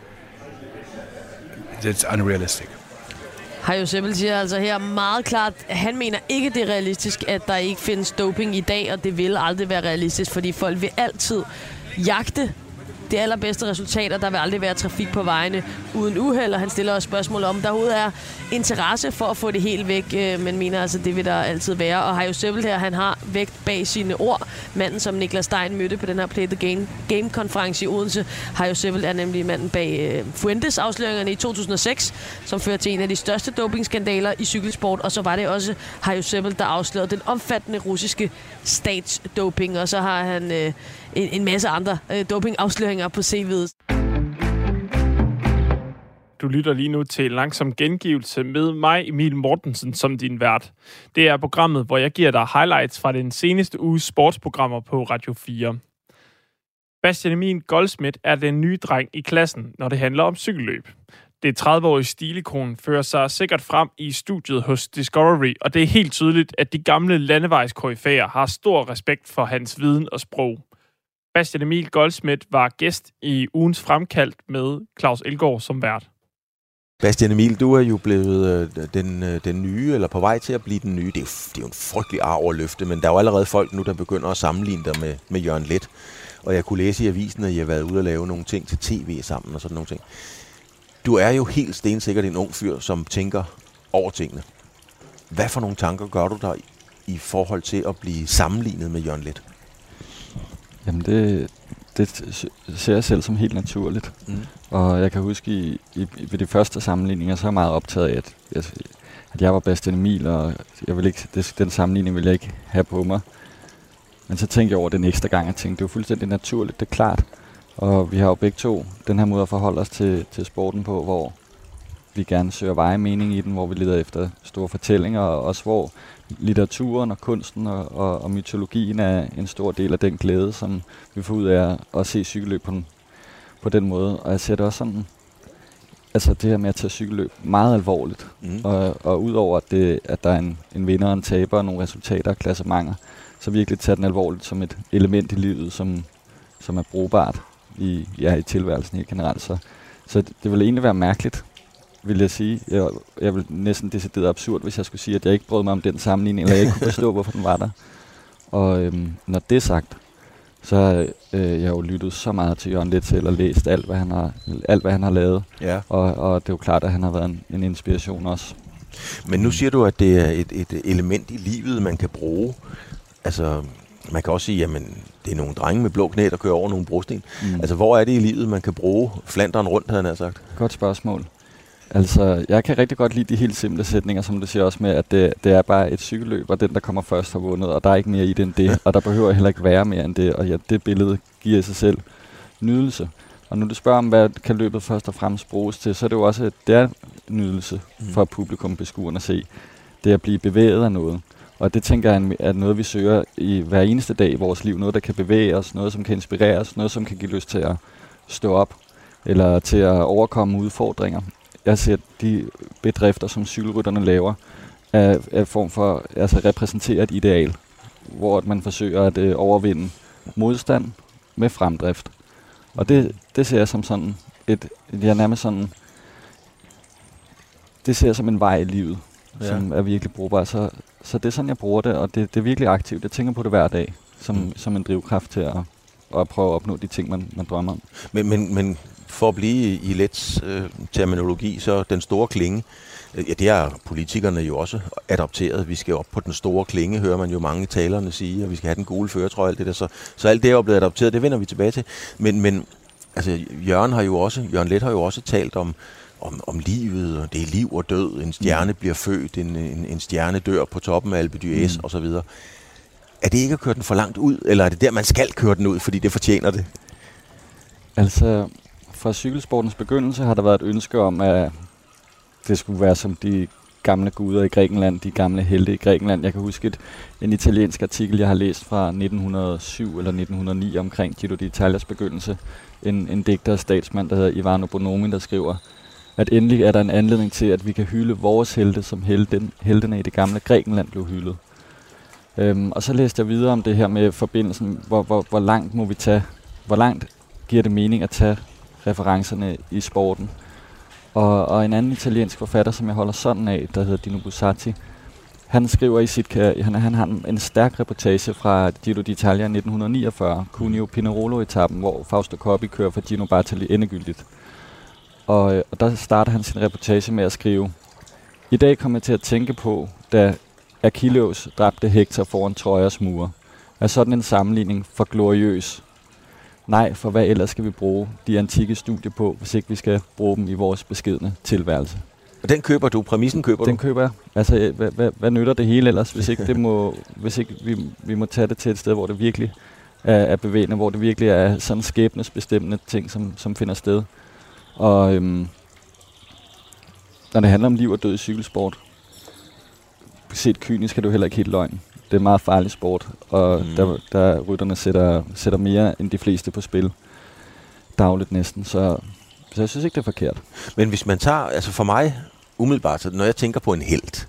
That's unrealistic. Hajo Seppel siger altså her meget klart, at han mener ikke, det er realistisk, at der ikke findes doping i dag, og det vil aldrig være realistisk, fordi folk vil altid jagte de allerbedste resultater. Der vil aldrig være trafik på vejene uden uheld, og han stiller også spørgsmål om, der overhovedet er interesse for at få det helt væk, øh, men mener altså, det vil der altid være. Og har jo Seppel her, han har vægt bag sine ord. Manden, som Niklas Stein mødte på den her Play the Game, Game-konference i Odense. har jo Seppel er nemlig manden bag øh, Fuentes afsløringerne i 2006, som førte til en af de største dopingskandaler i cykelsport. Og så var det også Hajo Seppel, der afslørede den omfattende russiske statsdoping. Og så har han øh, en, en masse andre øh, dopingafsløringer på CV'et. Du lytter lige nu til en langsom gengivelse med mig, Emil Mortensen, som din vært. Det er programmet, hvor jeg giver dig highlights fra den seneste uges sportsprogrammer på Radio 4. Bastian Emil Goldsmith er den nye dreng i klassen, når det handler om cykelløb. Det 30-årige stilikon fører sig sikkert frem i studiet hos Discovery, og det er helt tydeligt, at de gamle landevejskoryfæer har stor respekt for hans viden og sprog. Bastian Emil Goldsmith var gæst i ugens fremkaldt med Claus Elgaard som vært. Bastian Emil, du er jo blevet øh, den, øh, den nye, eller på vej til at blive den nye. Det er jo, det er jo en frygtelig arv at løfte, men der er jo allerede folk nu, der begynder at sammenligne dig med, med Jørgen Let. Og jeg kunne læse i avisen, at I har været ude og lave nogle ting til tv sammen og sådan nogle ting. Du er jo helt stensikkert en ung fyr, som tænker over tingene. Hvad for nogle tanker gør du der i forhold til at blive sammenlignet med Jørgen Let? Jamen det, det ser jeg selv som helt naturligt. Mm. Og jeg kan huske, i, i, ved de første sammenligninger, så er jeg meget optaget af, at, at, at jeg var Bastian Emil, og jeg vil ikke, det, den sammenligning vil jeg ikke have på mig. Men så tænkte jeg over den ekstra gang, og tænkte, det er fuldstændig naturligt, det er klart. Og vi har jo begge to den her måde at forholde os til, til sporten på, hvor vi gerne søger veje mening i den, hvor vi leder efter store fortællinger, og også hvor litteraturen og kunsten og, og, og mytologien er en stor del af den glæde, som vi får ud af at se cykelløb på den, på den måde. Og jeg ser det også sådan, altså det her med at tage cykelløb meget alvorligt. Mm. Og, og udover at, det, at der er en, en vinder og en taber og nogle resultater og klassementer, så virkelig tage den alvorligt som et element i livet, som, som er brugbart i, ja, i tilværelsen helt generelt. Så, så det, det vil egentlig være mærkeligt, vil jeg sige. Jeg, jeg vil næsten decideret absurd, hvis jeg skulle sige, at jeg ikke brød mig om den sammenligning, eller jeg ikke kunne forstå, hvorfor den var der. Og øhm, når det er sagt, så har øh, jeg jo lyttet så meget til Jørgen Letzel og læst alt, hvad han har, alt, hvad han har lavet. Ja. Og, og det er jo klart, at han har været en, en inspiration også. Men nu siger du, at det er et, et element i livet, man kan bruge. Altså, man kan også sige, jamen, det er nogle drenge med blå knæ, der kører over nogle brosten. Mm. Altså, hvor er det i livet, man kan bruge flanderen rundt, havde han sagt? Godt spørgsmål. Altså, jeg kan rigtig godt lide de helt simple sætninger, som du siger også med, at det, det er bare et cykelløb, og den, der kommer først, har vundet, og der er ikke mere i det end det, og der behøver heller ikke være mere end det, og ja, det billede giver i sig selv nydelse. Og nu du spørger om, hvad kan løbet først og fremmest bruges til, så er det jo også, at det er nydelse Mm. for publikum beskuerne at se. Det er at blive bevæget af noget. Og det tænker jeg er noget, vi søger i hver eneste dag i vores liv. Noget, der kan bevæge os, noget, som kan inspirere os, noget, som kan give lyst til at stå op, eller til at overkomme udfordringer. Jeg ser, de bedrifter, som cykelrytterne laver, er, er form for, altså repræsenterer et ideal, hvor man forsøger at øh, overvinde modstand med fremdrift. Og det, det ser jeg som sådan et, jeg nærmest sådan, det ser jeg som en vej i livet, Ja. som er virkelig brugbar. Så, så det er sådan, jeg bruger det, og det, det er virkelig aktivt. Jeg tænker på det hver dag, som, mm. som en drivkraft til at, at prøve at opnå de ting, man, man drømmer om. Men, men, men for at blive i let øh, terminologi, så den store klinge, øh, ja, det har politikerne jo også adopteret. Vi skal op på den store klinge, hører man jo mange talerne sige, og vi skal have den gule føretrøje alt det der. Så, så alt det er jo blevet adopteret, det vender vi tilbage til. Men, men altså, Jørgen har jo også, Jørgen Let har jo også talt om, om, om livet, og det er liv og død. En stjerne bliver født, en, en, en stjerne dør på toppen af Alpe d'Huez Mm. og så videre. Er det ikke at køre den for langt ud, eller er det der, man skal køre den ud, fordi det fortjener det? Altså, fra cykelsportens begyndelse har der været et ønske om, at det skulle være som de gamle guder i Grækenland, de gamle helte i Grækenland. Jeg kan huske et, en italiensk artikel, jeg har læst fra 1907 eller 1909 omkring Giro d'Italias begyndelse. En, en digter og statsmand, der hedder Ivano Bonomi, der skriver, at endelig er der en anledning til, at vi kan hylde vores helte, som helten, heltene i det gamle Grækenland blev hyldet. Øhm, og så læste jeg videre om det her med forbindelsen, hvor, hvor, hvor langt må vi tage, hvor langt giver det mening at tage referencerne i sporten. Og, og en anden italiensk forfatter, som jeg holder sådan af, der hedder Dino Bussati, han skriver i sit, øh, han, han har en- stærk reportage fra Giro d'Italia 1949, Cuneo Pinerolo-etappen, hvor Fausto Coppi kører for Gino Bartali endegyldigt. Og, øh, og der starter han sin reportage med at skrive, I dag kommer jeg til at tænke på, da Achilleus dræbte Hector foran Trojas mure. Er sådan en sammenligning for gloriøs? Nej, for hvad ellers skal vi bruge de antikke studier på, hvis ikke vi skal bruge dem i vores beskedne tilværelse? Og den køber du, præmissen køber Den du? køber jeg. Altså, øh, hvad, hvad, hvad nytter det hele ellers, hvis ikke, det må, hvis ikke vi, vi må tage det til et sted, hvor det virkelig er, er bevægende, hvor det virkelig er sådan skæbnesbestemmende ting, som, som finder sted. Og øhm, når det handler om liv og død i cykelsport, set kynisk er det jo heller ikke helt løgn. Det er en meget farlig sport, og Mm. der, der rytterne sætter, sætter mere end de fleste på spil. Dagligt næsten, så, så jeg synes ikke, det er forkert. Men hvis man tager, altså for mig, umiddelbart, så når jeg tænker på en held,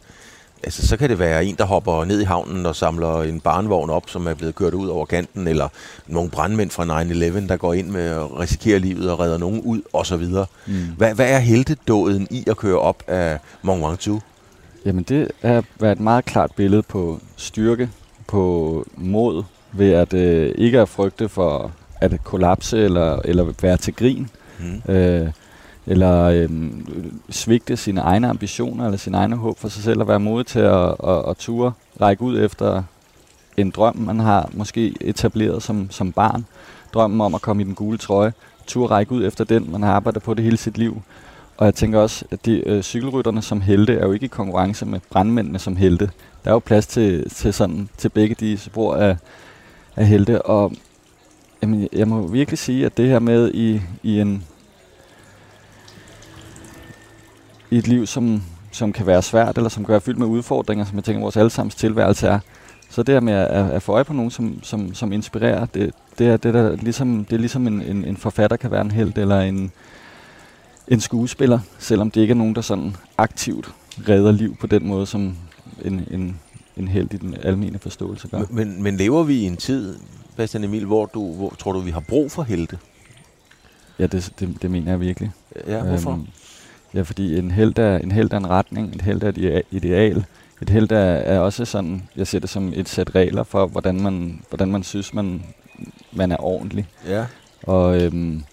altså så kan det være en, der hopper ned i havnen og samler en barnvogn op, som er blevet kørt ud over kanten, eller nogle brandmænd fra 9-11, der går ind med at risikere livet og redder nogen ud, osv. Mm. Hvad, hvad er heldedåden i at køre op af Mont Ventoux? Jamen det er været et meget klart billede på styrke, på mod, ved at øh, ikke at frygte for at kollapse eller, eller være til grin, Mm. øh, eller øh, svigte sine egne ambitioner eller sine egne håb for sig selv, og være modig til at, at, at ture, række ud efter en drøm, man har måske etableret som, som barn. Drømmen om at komme i den gule trøje. Ture række ud efter den, man har arbejdet på det hele sit liv. Og jeg tænker også, at de øh, cykelrytterne som helte er jo ikke i konkurrence med brandmændene som helte. Der er jo plads til, til, sådan, til begge de spor af, af helte. Og jamen, jeg må virkelig sige, at det her med i, i en i et liv, som, som kan være svært, eller som kan være fyldt med udfordringer, som jeg tænker, vores allesammens tilværelse er. Så det her med at, at få øje på nogen, som, som, som inspirerer, det, det, er, det, der, ligesom, det er ligesom en, en, en forfatter kan være en held, eller en, en skuespiller, selvom det ikke er nogen, der sådan aktivt redder liv på den måde, som en, en, en held i den almene forståelse gør. Men, men, lever vi i en tid, Bastian Emil, hvor, du, hvor tror du, vi har brug for helte? Ja, det, det, det mener jeg virkelig. Ja, hvorfor? Øhm, ja, fordi en held er en, held er en retning, et held er et idea- ideal. Et held er, er også sådan, jeg ser det som et sæt regler for, hvordan man, hvordan man synes, man, man er ordentlig. Ja. Og øhm,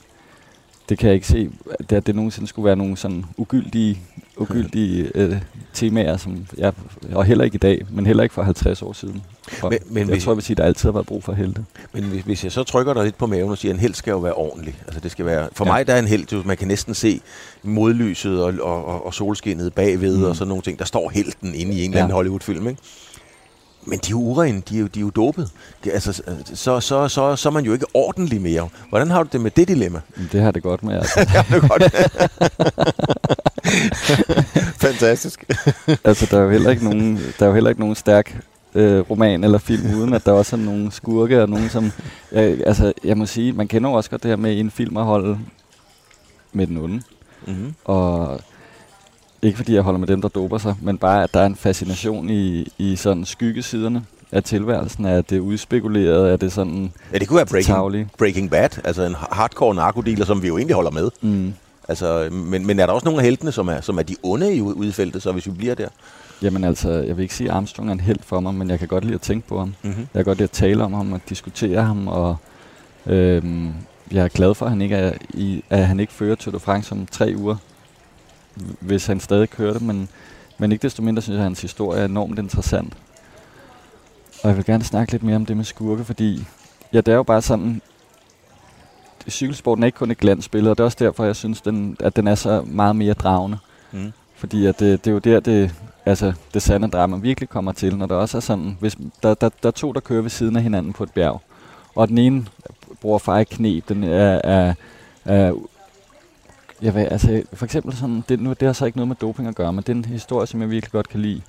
det kan jeg ikke se, at det, det nogensinde skulle være nogle sådan ugyldige, ugyldige øh, temaer, som jeg, og heller ikke i dag, men heller ikke for 50 år siden. Og Men- men jeg hvis- tror, jeg vil sige, at der altid har været brug for helte. Men hvis, hvis jeg så trykker dig lidt på maven og siger, at en held skal jo være ordentlig. Altså det skal være, for Ja. mig der er en held, man kan næsten se modlyset og, og, og, og solskinnet bagved mm. Og sådan nogle ting. Der står helten inde i en eller Ja. anden Hollywood-film, ikke? Men de er jo urene, de er jo, de er jo dopet. Det- Altså, så, så, så, så er man jo ikke ordentlig mere. Hvordan har du det med det dilemma? Det har det godt med, altså. ja, det godt. Fantastisk. altså, der er jo heller ikke nogen, der er jo heller ikke nogen stærk øh, roman eller film, uden at der også er nogle skurke og nogen, som... Øh, altså, jeg må sige, man kender jo også godt det her med en film at holde med den onde. Mm-hmm. Og ikke fordi jeg holder med dem, der doper sig, men bare, at der er en fascination i, i sådan skyggesiderne af tilværelsen. Er det udspekuleret? Er det sådan Ja, det kunne være Breaking, tavlige? Breaking Bad, altså en hardcore narkodealer, som vi jo egentlig holder med. Mm. Altså, men, men er der også nogle af heltene, som er, som er de onde i ud- udfeltet, så hvis vi bliver der? Jamen altså, jeg vil ikke sige, at Armstrong er en held for mig, men jeg kan godt lide at tænke på ham. Mm-hmm. Jeg kan godt lide at tale om ham og diskutere ham, og øhm, jeg er glad for, at han ikke, er i, at han ikke fører Tour de France om tre uger, hvis han stadig kører det, men, men ikke desto mindre synes jeg, at hans historie er enormt interessant. Og jeg vil gerne snakke lidt mere om det med skurke, fordi ja, det er jo bare sådan, cykelsporten er ikke kun et glansbillede, og det er også derfor, jeg synes, den, at den er så meget mere dragende. Mm. Fordi at det, det er jo der, det, altså, det sande drama virkelig kommer til, når der også er sådan, hvis der, der, der er to, der kører ved siden af hinanden på et bjerg, og den ene bruger feje knep, den er, er, er jeg ved, altså, for eksempel sådan, det, nu, det har så ikke noget med doping at gøre, men det er en historie, som jeg virkelig godt kan lide,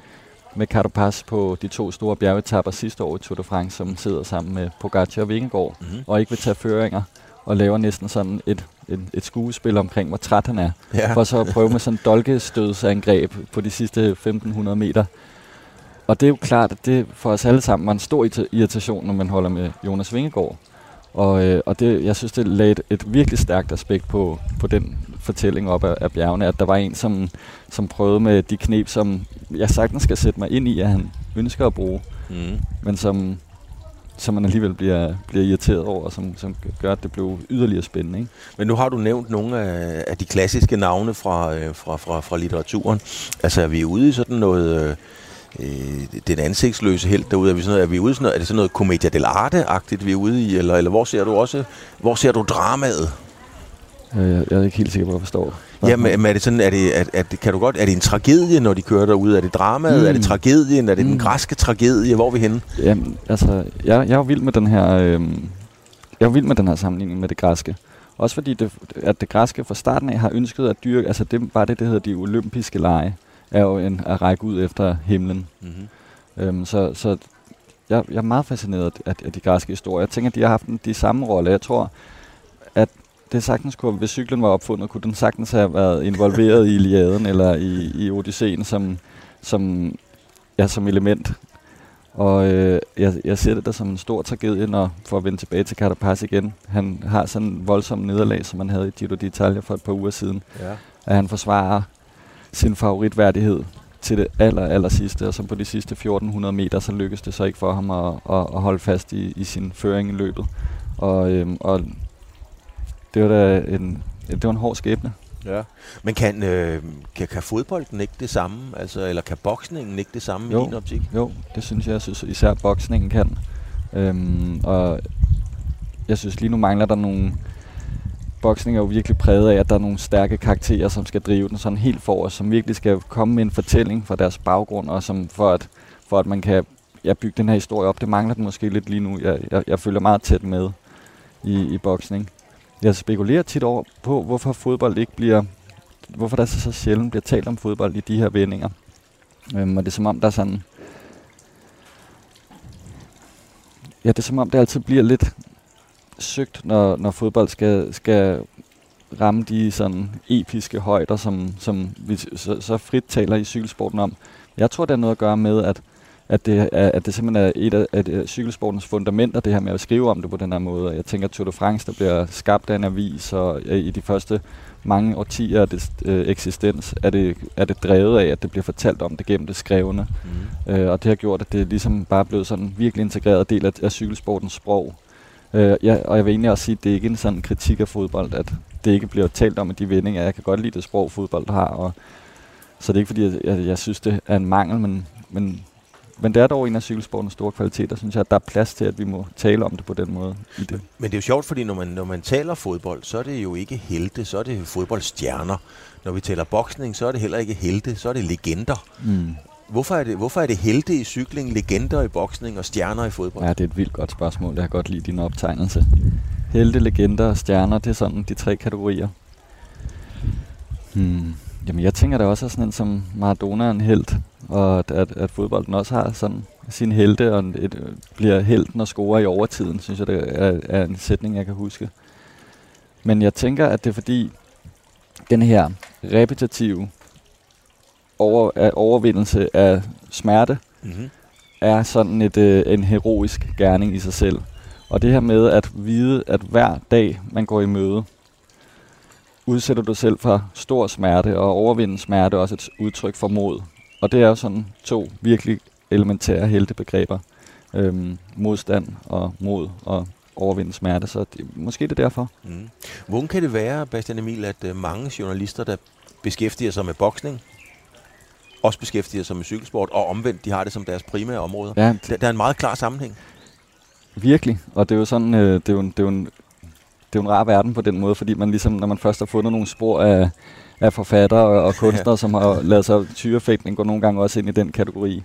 med Carapaz på de to store bjergetapper sidste år i Tour de France, som sidder sammen med Pogacar og Vingegaard, Mm-hmm. og ikke vil tage føringer, og laver næsten sådan et, et, et skuespil omkring, hvor træt han er Ja. for så at prøve med sådan en dolkestødsangreb på de sidste 1500 meter. Og det er jo klart, at det for os alle sammen var en stor irrita- irritation, når man holder med Jonas Vingegaard. Og, øh, og det, jeg synes, det lagde et, et virkelig stærkt aspekt på, på den fortælling op af, af bjergene, at der var en, som, som prøvede med de knep, som jeg sagtens skal sætte mig ind i, at han ønsker at bruge, Mm. men som, som man alligevel bliver, bliver irriteret over, og som, som gør, at det blev yderligere spændende. Ikke? Men nu har du nævnt nogle af, af de klassiske navne fra, øh, fra, fra, fra litteraturen. Altså er vi ude i sådan noget... Øh, øh, den ansigtsløse held derude? Er vi, sådan noget, er vi ude sådan noget, er det sådan noget commedia dell'arte-agtigt, vi er ude i? Eller, eller hvor ser du også, hvor ser du dramaet? Øh, Jeg, jeg er ikke helt sikker på, at jeg forstår. Jamen, men er det sådan, er det, er, er det, kan du godt, er det en tragedie, når de kører derude? Er det dramaet? Mm. Er det tragedien? Er det mm. den Mm. græske tragedie? Hvor er vi henne? Jamen, altså, jeg, jeg er vild med den her, øhm, jeg er vild med den her sammenligning med det græske. Også fordi, det, at det græske fra starten af har ønsket at dyrke, altså det var det, det hedder de olympiske lege, er jo en, at række ud efter himlen. Mm-hmm. Øhm, så så jeg, jeg er meget fascineret af, af de græske historier. Jeg tænker, at de har haft en, de samme rolle. Jeg tror, det sagtens kunne, hvis cyklen var opfundet, kunne den sagtens have været involveret i Iliaden eller i, i Odysseen som, som, ja, som element. Og øh, jeg, jeg ser det der som en stor tragedie, når, for at vende tilbage til Carapaz igen. Han har sådan en voldsom nederlag, som han havde i Giro d'Italia for et par uger siden. Ja. At han forsvarer sin favoritværdighed til det aller, aller sidste, og så på de sidste 1400 meter, så lykkes det så ikke for ham at, at, at holde fast i, i sin føring i løbet. Og, øhm, og det var da en, det var en hård skæbne. Ja. Men kan, øh, kan, kan fodbolden ikke det samme? Altså, eller kan boksningen ikke det samme Jo. i din optik? Jo, det synes jeg, jeg synes især boksningen kan. Øhm, og jeg synes lige nu mangler der nogle... Boksning er jo virkelig præget af, at der er nogle stærke karakterer, som skal drive den sådan helt for os, som virkelig skal komme med en fortælling fra deres baggrund, og som for at, for at man kan ja, bygge den her historie op. Det mangler den måske lidt lige nu. Jeg, jeg, jeg følger meget tæt med i, i boksning. Jeg spekulerer tit over på, hvorfor fodbold ikke bliver... Hvorfor der så, så sjældent bliver talt om fodbold i de her vendinger. Øhm, og det er som om, der er sådan... Ja, det er som om, det altid bliver lidt søgt, når, når fodbold skal, skal ramme de sådan episke højder, som, som vi så, så frit taler i cykelsporten om. Jeg tror, det har noget at gøre med, at, at, det, er, at det simpelthen er et af at, cykelsportens fundamenter, det her med at skrive om det på den her måde. Jeg tænker, at Tour de France, der bliver skabt af en avis, og øh, i de første mange årtier af det øh, eksistens, er det, er det drevet af, at det bliver fortalt om det gennem det skrevne. Mm. Øh, og det har gjort, at det ligesom bare er blevet sådan en virkelig integreret del af, af cykelsportens sprog. Øh, ja, og jeg vil egentlig også sige, at det er ikke en sådan kritik af fodbold, at det ikke bliver talt om i de vendinger. Jeg kan godt lide det sprog, fodbold har, og så det er ikke fordi, jeg, jeg, jeg synes, det er en mangel, men, men, men det er dog en af cykelsportens store kvaliteter, synes jeg, at der er plads til, at vi må tale om det på den måde. I det. Men det er jo sjovt, fordi når man, når man taler fodbold, så er det jo ikke helte, så er det fodboldstjerner. Når vi taler boksning, så er det heller ikke helte, så er det legender. Mm. Hvorfor er det, hvorfor er det helte i cykling, legender i boksning og stjerner i fodbold? Ja, det er et vildt godt spørgsmål. Jeg har godt lide din optegnelse. Helte, legender og stjerner, det er sådan de tre kategorier. Hmm. Jamen, jeg tænker da også, at sådan en som Maradona er en held, og at, at, at fodbolden også har sådan sin helte, og et, bliver helten og scorer i overtiden, synes jeg, det er, er en sætning, jeg kan huske. Men jeg tænker, at det er fordi, den her repetitive over, overvindelse af smerte, Mm-hmm. er sådan et, øh, en heroisk gerning i sig selv. Og det her med at vide, at hver dag man går i møde, udsætter du selv for stor smerte, og overvinde smerte er også et udtryk for mod. Og det er jo sådan to virkelig elementære heltebegreber. Øhm, modstand og mod og overvinde smerte, så det, måske det er derfor. Mm. Hvordan kan det være, Bastian Emil, at uh, mange journalister, der beskæftiger sig med boksning, også beskæftiger sig med cykelsport, og omvendt, de har det som deres primære områder. Ja, Der, der er en meget klar sammenhæng. Virkelig, og det er jo sådan, øh, det, er jo en, det, er jo en, det er jo en rar verden på den måde, fordi man ligesom, når man først har fundet nogle spor af, af forfattere og, og kunstnere, som har lavet sig tyrefægtning, går nogle gange også ind i den kategori.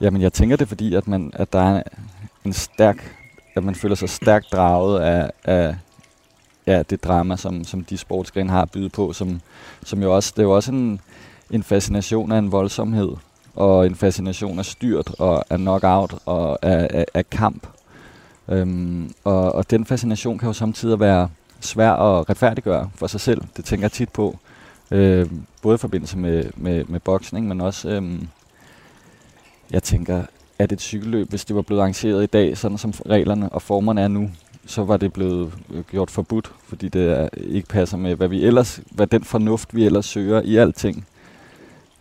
Jamen, jeg tænker det fordi, at, man, at der er en stærk, at man føler sig stærkt draget af, af ja, det drama, som, som de sportsgrene har at byde på, som, som jo også, det er jo også en, en fascination af en voldsomhed, og en fascination af styrt, og af knockout, og af, af, af kamp. Øhm, og, og den fascination kan jo samtidig være svær at retfærdiggøre for sig selv. Det tænker jeg tit på. Øh, både i forbindelse med, med, med boksning, men også, øhm, jeg tænker, at et cykelløb, hvis det var blevet arrangeret i dag, sådan som reglerne og formerne er nu, så var det blevet øh, gjort forbudt, fordi det er, ikke passer med, hvad vi ellers, hvad den fornuft, vi ellers søger i alting.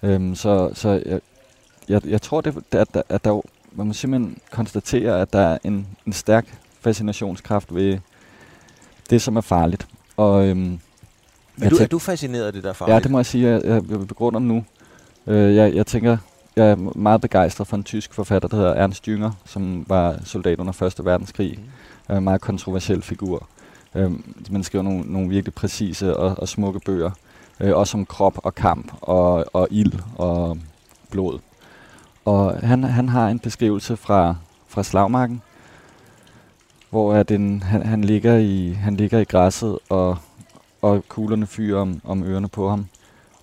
Øhm, så så jeg, jeg, jeg tror, det, at, at, at der, man må simpelthen konstatere, at der er en, en stærk fascinationskraft ved det, som er farligt. Og, øhm, Er jeg du, er du fascineret af det der farligt? Ja, det må jeg sige, jeg, jeg, jeg begrunder nu. Øh, jeg, jeg tænker, jeg er meget begejstret for en tysk forfatter, der hedder Ernst Jünger, som var soldat under 1. verdenskrig. Mm. En meget kontroversiel figur. Øh, man skriver nogle, nogle virkelig præcise og, og smukke bøger. Øh, også om krop og kamp og, og ild og blod. Og han, han har en beskrivelse fra, fra slagmarken, hvor at en, han, han, ligger i, han ligger i græsset, og, og kuglerne fyrer om, om ørerne på ham.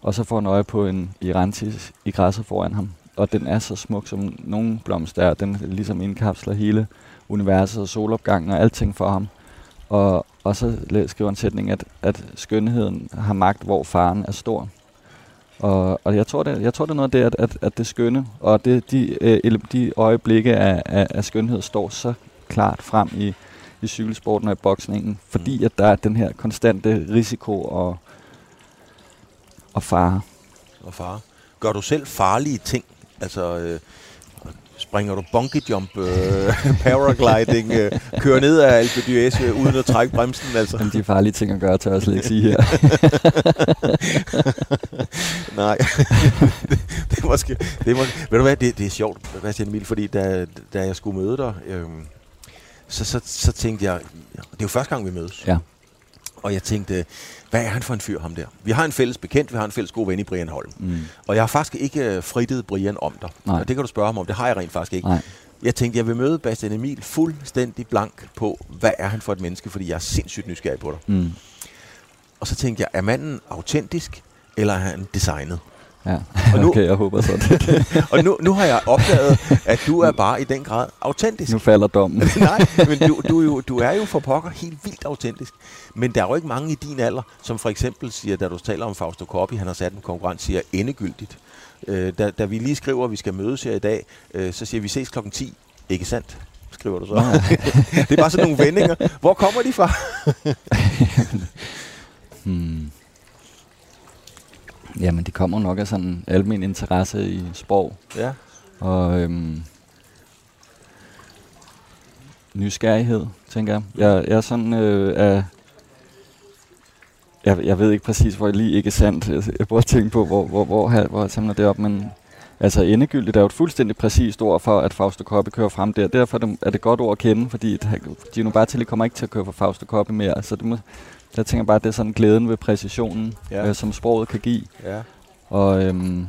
Og så får han øje på en irantis i græsset foran ham. Og den er så smuk, som nogen blomst er. Den ligesom indkapsler hele universet og solopgangen og alting for ham. Og, og så skriver han sætning, at, at skønheden har magt, hvor faren er stor. Og, og jeg, tror, det, jeg tror, det er noget af det, at, at, at det skønne, og det, de, øh, de øjeblikke af, af, af skønhed står så klart frem i, i cykelsporten og i boksningen, fordi at der er den her konstante risiko og, og fare. Og far. Gør du selv farlige ting? Altså, øh, springer du bungee jump, øh, paragliding, øh, kører ned af Alpe d'Huez øh, uden at trække bremsen? Altså. Men de er farlige ting at gøre, tør jeg slet ikke sige her. Nej, det, det er måske... Det er måske ved du hvad, det, det er sjovt, Bastian Emil, fordi da, da jeg skulle møde dig, øhm, så, så, så tænkte jeg, det er jo første gang, vi mødes. Ja. Og jeg tænkte, hvad er han for en fyr, ham der? Vi har en fælles bekendt, vi har en fælles god ven i Brian Holm. Mm. Og jeg har faktisk ikke øh, frittet Brian om dig. Nej. Og det kan du spørge ham om, det har jeg rent faktisk ikke. Nej. Jeg tænkte, jeg vil møde Bastian Emil fuldstændig blank på, hvad er han for et menneske, fordi jeg er sindssygt nysgerrig på dig. Mm. Og så tænkte jeg, er manden autentisk, eller er han designet? Ja, Og nu- okay, jeg håber så. Og nu, nu har jeg opdaget, at du er bare i den grad autentisk. nu falder dommen. Nej, men du, du, er jo, du er jo for pokker helt vildt autentisk. Men der er jo ikke mange i din alder, som for eksempel siger, da du taler om Fausto Coppi, han har sat en konkurrent, siger endegyldigt. Øh, da, da vi lige skriver, at vi skal mødes her i dag, øh, så siger vi, vi ses klokken 10. Ikke sandt? skriver du så. det er bare sådan nogle vendinger. Hvor kommer de fra? Hmm. Jamen, det kommer nok af sådan en almen interesse i sprog. Ja. Og øhm, nysgerrighed, tænker jeg. Jeg, jeg er sådan øh, af... Jeg, jeg ved ikke præcis, hvor jeg lige ikke er sandt. Jeg, jeg prøver at tænke på, hvor, hvor, hvor, hvor, hvor jeg samler det op, men Altså endegyldigt er jo et fuldstændig præcist ord for, at Fausto Coppi kører frem der. Derfor er det, er det godt ord at kende, fordi Gino Bartelli kommer ikke til at køre for Fausto Coppi mere. Så det må, jeg tænker bare, at det er sådan glæden ved præcisionen, ja. øh, som sproget kan give. Ja. Og øhm,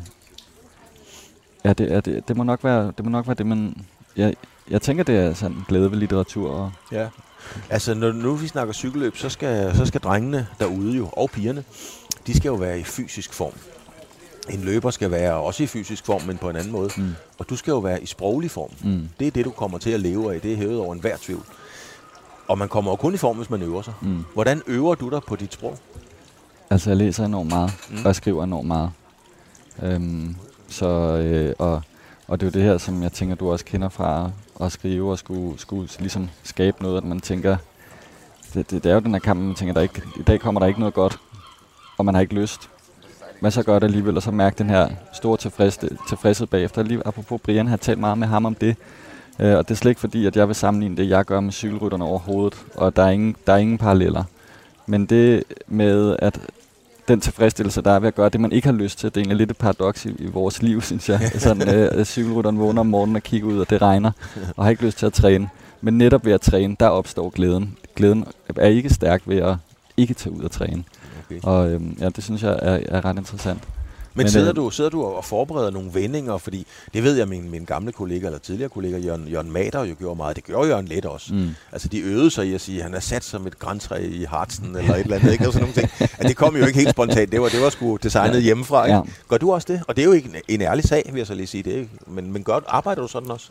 ja, det, er det, det, må nok være det, må nok være det man... Jeg, jeg tænker, det er sådan glæde ved litteratur. Og ja. Altså, når nu vi snakker cykelløb, så skal, så skal drengene derude jo, og pigerne, de skal jo være i fysisk form en løber skal være også i fysisk form, men på en anden måde. Mm. Og du skal jo være i sproglig form. Mm. Det er det, du kommer til at leve af. Det er hævet over enhver tvivl. Og man kommer jo kun i form, hvis man øver sig. Mm. Hvordan øver du dig på dit sprog? Altså, jeg læser enormt meget, mm. og jeg skriver enormt meget. Øhm, så, øh, og, og det er jo det her, som jeg tænker, du også kender fra at skrive og skulle, skulle ligesom skabe noget, at man tænker, det, det, det er jo den her kamp, man tænker, der ikke, i dag kommer der ikke noget godt, og man har ikke lyst men så gør det alligevel, og så mærke den her store tilfredshed, tilfredshed bagefter. Lige apropos Brian har talt meget med ham om det, øh, og det er slet ikke fordi, at jeg vil sammenligne det, jeg gør med cykelrytterne overhovedet, og der er ingen, der er ingen paralleller. Men det med, at den tilfredsstillelse, der er ved at gøre det, man ikke har lyst til, det er egentlig lidt et paradoks i, i vores liv, synes jeg. Sådan, øh, cykelrytteren vågner om morgenen og kigger ud, og det regner, og har ikke lyst til at træne. Men netop ved at træne, der opstår glæden. Glæden er ikke stærk ved at ikke tage ud og træne. Okay. Og øhm, ja, det synes jeg er, er ret interessant. Men, Men sidder, øh, du, sidder du og forbereder nogle vendinger? Fordi det ved jeg, min, min gamle kollega, eller tidligere kollega, Jørgen, Jørgen Mader, jo gjorde meget. Det gjorde Jørgen Let også. Mm. Altså, de øvede sig i at sige, at han er sat som et græntræ i Hartsen, eller et eller andet. Ikke? Og sådan nogle ting. At det kom jo ikke helt spontant. Det var, det var sgu designet ja. hjemmefra. Ikke? Ja. Gør du også det? Og det er jo ikke en, en ærlig sag, vil jeg så lige sige. Det, men, men gør, arbejder du sådan også?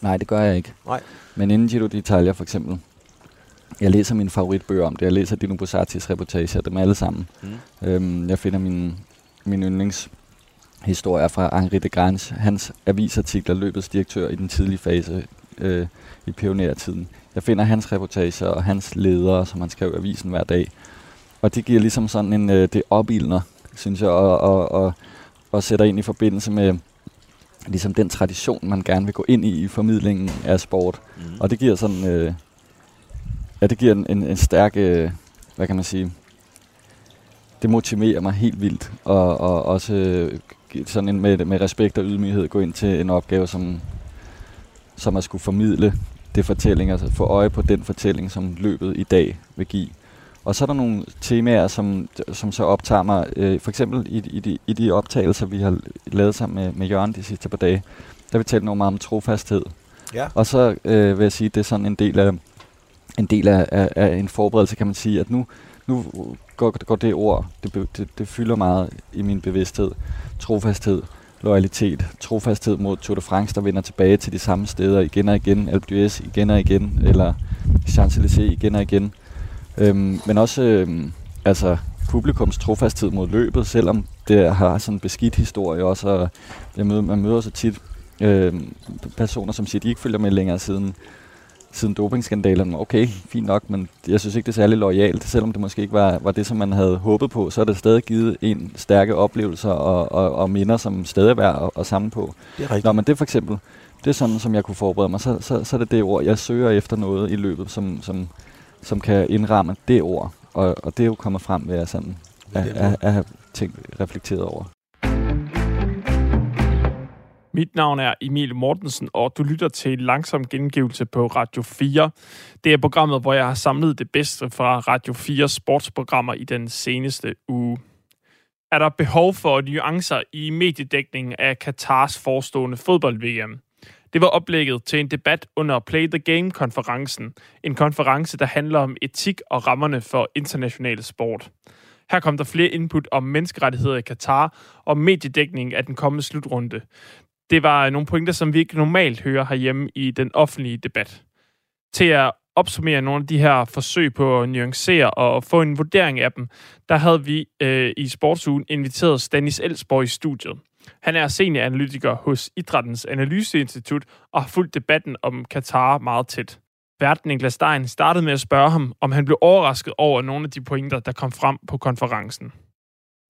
Nej, det gør jeg ikke. Nej. Men inden Giro d'Italia for eksempel, jeg læser mine favoritbøger om det. Jeg læser Dino Bussatis reportager, dem alle sammen. Mm. Øhm, jeg finder min, min yndlingshistorier fra Henri de Grange, hans avisartikler, løbets direktør i den tidlige fase øh, i pionertiden. Jeg finder hans reportager og hans ledere, som han skrev i avisen hver dag. Og det giver ligesom sådan en, øh, det opildner, synes jeg, og, og, og, og sætter ind i forbindelse med ligesom den tradition, man gerne vil gå ind i i formidlingen af sport. Mm. Og det giver sådan... Øh, Ja, det giver en, en, en stærk, øh, hvad kan man sige, det motiverer mig helt vildt, og, og også sådan en, med, med respekt og ydmyghed gå ind til en opgave, som, som at skulle formidle det fortælling, altså få øje på den fortælling, som løbet i dag vil give. Og så er der nogle temaer, som, som så optager mig, øh, for eksempel i, i, de, i de optagelser, vi har lavet sammen med, med Jørgen de sidste par dage, der vi talt noget meget om trofasthed. Ja. Og så øh, vil jeg sige, at det er sådan en del af en del af, af, af en forberedelse, kan man sige, at nu, nu går, går det ord, det, det, det fylder meget i min bevidsthed. Trofasthed, loyalitet, trofasthed mod Tour de France, der vender tilbage til de samme steder igen og igen, Alpe d'Huez igen og igen, eller Champs-Élysées igen og igen. Øhm, men også øhm, altså publikums trofasthed mod løbet, selvom det har sådan en beskidt historie også, og jeg møder, man møder så tit øhm, personer, som siger, at de ikke følger med længere siden siden dopingskandalen. Okay, fint nok, men jeg synes ikke, det er særlig lojalt. Selvom det måske ikke var, var det, som man havde håbet på, så er det stadig givet en stærke oplevelser og, og, og minder, som stadig er værd at, at samle på. Det er rigtigt. Nå, men det for eksempel, det er sådan, som jeg kunne forberede mig. Så, så, så er det det ord, jeg søger efter noget i løbet, som, som, som kan indramme det ord. Og, og det er jo kommet frem ved at, sådan, at, at, at have tænkt, reflekteret over. Mit navn er Emil Mortensen, og du lytter til en langsom gengivelse på Radio 4. Det er programmet, hvor jeg har samlet det bedste fra Radio 4 sportsprogrammer i den seneste uge. Er der behov for nuancer i mediedækningen af Katars forestående fodbold-VM? Det var oplægget til en debat under Play the Game-konferencen. En konference, der handler om etik og rammerne for international sport. Her kom der flere input om menneskerettigheder i Katar og mediedækning af den kommende slutrunde det var nogle pointer, som vi ikke normalt hører herhjemme i den offentlige debat. Til at opsummere nogle af de her forsøg på at nuancere og få en vurdering af dem, der havde vi øh, i Sportsugen inviteret Stanis Elsborg i studiet. Han er senioranalytiker hos Idrættens Analyseinstitut og har fulgt debatten om Katar meget tæt. Verden Niklas Stein startede med at spørge ham, om han blev overrasket over nogle af de pointer, der kom frem på konferencen.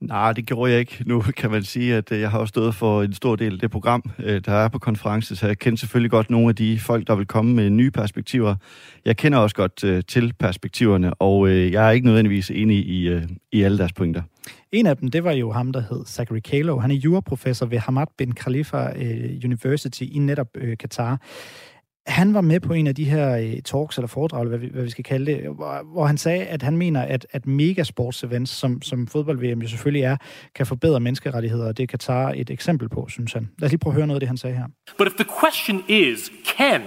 Nej, det gjorde jeg ikke. Nu kan man sige, at øh, jeg har også stået for en stor del af det program, øh, der er på konferencen, så jeg kender selvfølgelig godt nogle af de folk, der vil komme med nye perspektiver. Jeg kender også godt øh, til perspektiverne, og jeg er ikke nødvendigvis enig i, i alle deres pointer. En af dem, det var jo ham, der hed Zachary Kalo. Han er juraprofessor ved Hamad bin Khalifa University i netop Qatar. Katar han var med på en af de her øh, talks eller foredrag, hvad vi, hvad vi skal kalde det, hvor, hvor han sagde, at han mener, at, at megasports-events, som, som fodbold-VM jo selvfølgelig er, kan forbedre menneskerettigheder, og det kan tage et eksempel på, synes han. Lad os lige prøve at høre noget af det, han sagde her. But if the question is, can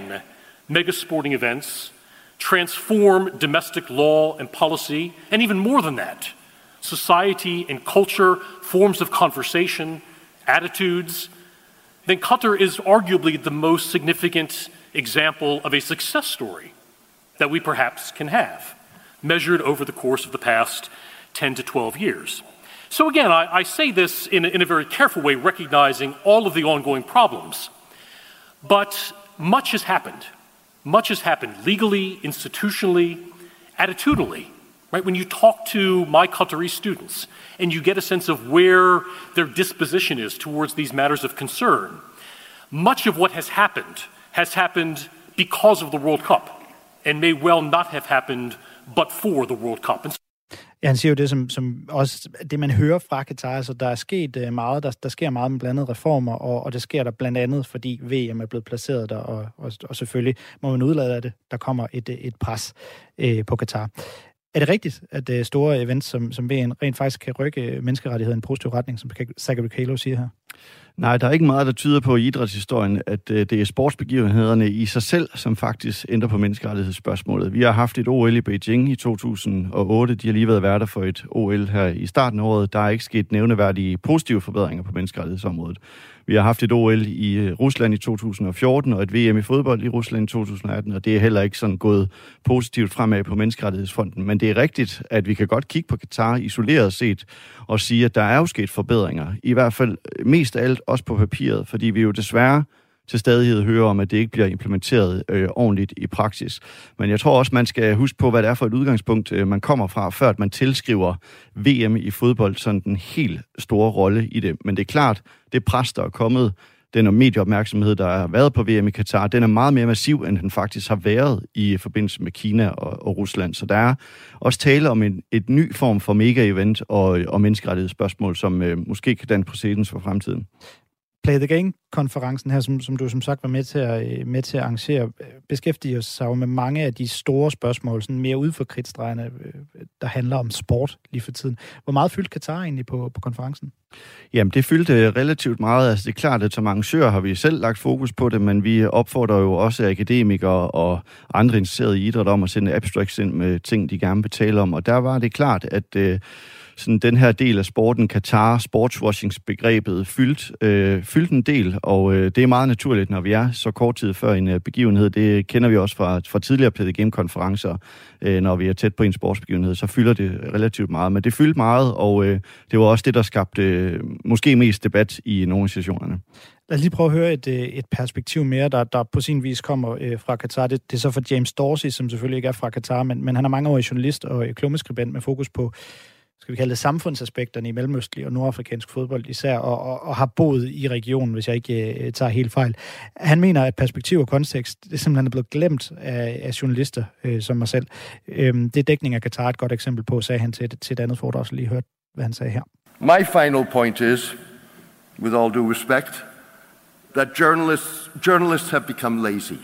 megasporting events transform domestic law and policy, and even more than that, society and culture, forms of conversation, attitudes, then Qatar is arguably the most significant example of a success story that we perhaps can have, measured over the course of the past 10 to 12 years. So, again, I, I say this in a, in a very careful way, recognizing all of the ongoing problems. But much has happened. Much has happened legally, institutionally, attitudinally. Right? When you talk to my Qatari students and you get a sense of where their disposition is towards these matters of concern, much of what has happened has happened because of the World Cup, and may well not have happened but for the World Cup. And Ja, han siger jo det, som, som også det, man hører fra Katar, altså der er sket meget, der, der sker meget med blandede reformer, og, og det sker der blandt andet, fordi VM er blevet placeret der, og, og, og selvfølgelig må man udlade af det, der kommer et, et pres øh, på Katar. Er det rigtigt, at øh, store events som, som VM rent faktisk kan rykke menneskerettigheden i en positiv retning, som Zachary Kalo siger her? Nej, der er ikke meget, der tyder på i idrætshistorien, at øh, det er sportsbegivenhederne i sig selv, som faktisk ændrer på menneskerettighedsspørgsmålet. Vi har haft et OL i Beijing i 2008. De har lige været værter for et OL her i starten af året. Der er ikke sket nævneværdige positive forbedringer på menneskerettighedsområdet. Vi har haft et OL i øh, Rusland i 2014 og et VM i fodbold i Rusland i 2018, og det er heller ikke sådan gået positivt fremad på menneskerettighedsfronten. Men det er rigtigt, at vi kan godt kigge på Katar isoleret set og sige, at der er jo sket forbedringer. I hvert fald mest af alt også på papiret, fordi vi jo desværre til stadighed hører om, at det ikke bliver implementeret øh, ordentligt i praksis. Men jeg tror også, man skal huske på, hvad det er for et udgangspunkt, øh, man kommer fra, før at man tilskriver VM i fodbold sådan en helt store rolle i det. Men det er klart, det pres, der er kommet, den medieopmærksomhed, der har været på VM i Katar, den er meget mere massiv, end den faktisk har været i forbindelse med Kina og, og Rusland. Så der er også tale om en, et ny form for mega-event og, og menneskerettighedsspørgsmål, som øh, måske kan danne præcedens for fremtiden. Play the Game-konferencen her, som, som du som sagt var med til at, øh, med til at arrangere, øh, beskæftiger sig jo med mange af de store spørgsmål, sådan mere ud for kritstregerne, øh, der handler om sport lige for tiden. Hvor meget fyldte Katar egentlig på, på konferencen? Jamen, det fyldte relativt meget. Altså, det er klart, at som arrangør har vi selv lagt fokus på det, men vi opfordrer jo også akademikere og andre interesserede i idræt om at sende abstracts ind med ting, de gerne vil tale om. Og der var det klart, at øh, sådan den her del af sporten, Qatar, sportswashingsbegrebet, fyldt, øh, fyldt en del, og øh, det er meget naturligt, når vi er så kort tid før en øh, begivenhed. Det kender vi også fra, fra tidligere Play Game-konferencer, øh, når vi er tæt på en sportsbegivenhed, så fylder det relativt meget. Men det fyldte meget, og øh, det var også det, der skabte øh, måske mest debat i nogle af sessionerne. Lad os lige prøve at høre et, øh, et perspektiv mere, der, der på sin vis kommer øh, fra Katar. Det, det er så for James Dorsey, som selvfølgelig ikke er fra Katar, men, men han er mange år journalist og øh, klummeskribent med fokus på skal vi kalde det, samfundsaspekterne i mellemøstlig og nordafrikansk fodbold især, og, og, og har boet i regionen, hvis jeg ikke øh, tager helt fejl. Han mener, at perspektiv og kontekst det simpelthen er blevet glemt af, af journalister øh, som mig selv. Øhm, det er dækning af Katar et godt eksempel på, sagde han til, til et andet foredrag, så lige hørt, hvad han sagde her. My final point is, with all due respect, that journalists, journalists have become lazy.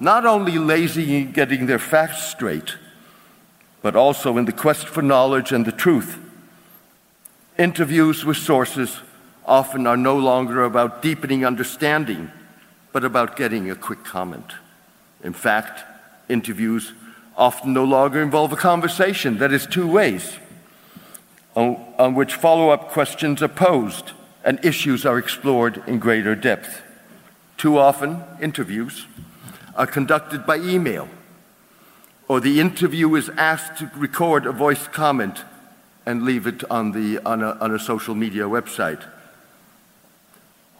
Not only lazy in getting their facts straight, but also in the quest for knowledge and the truth. Interviews with sources often are no longer about deepening understanding, but about getting a quick comment. In fact, interviews often no longer involve a conversation that is two ways, on, on which follow up questions are posed and issues are explored in greater depth. Too often, interviews are conducted by email or the interview is asked to record a voice comment and leave it on, the, on, a, on a social media website.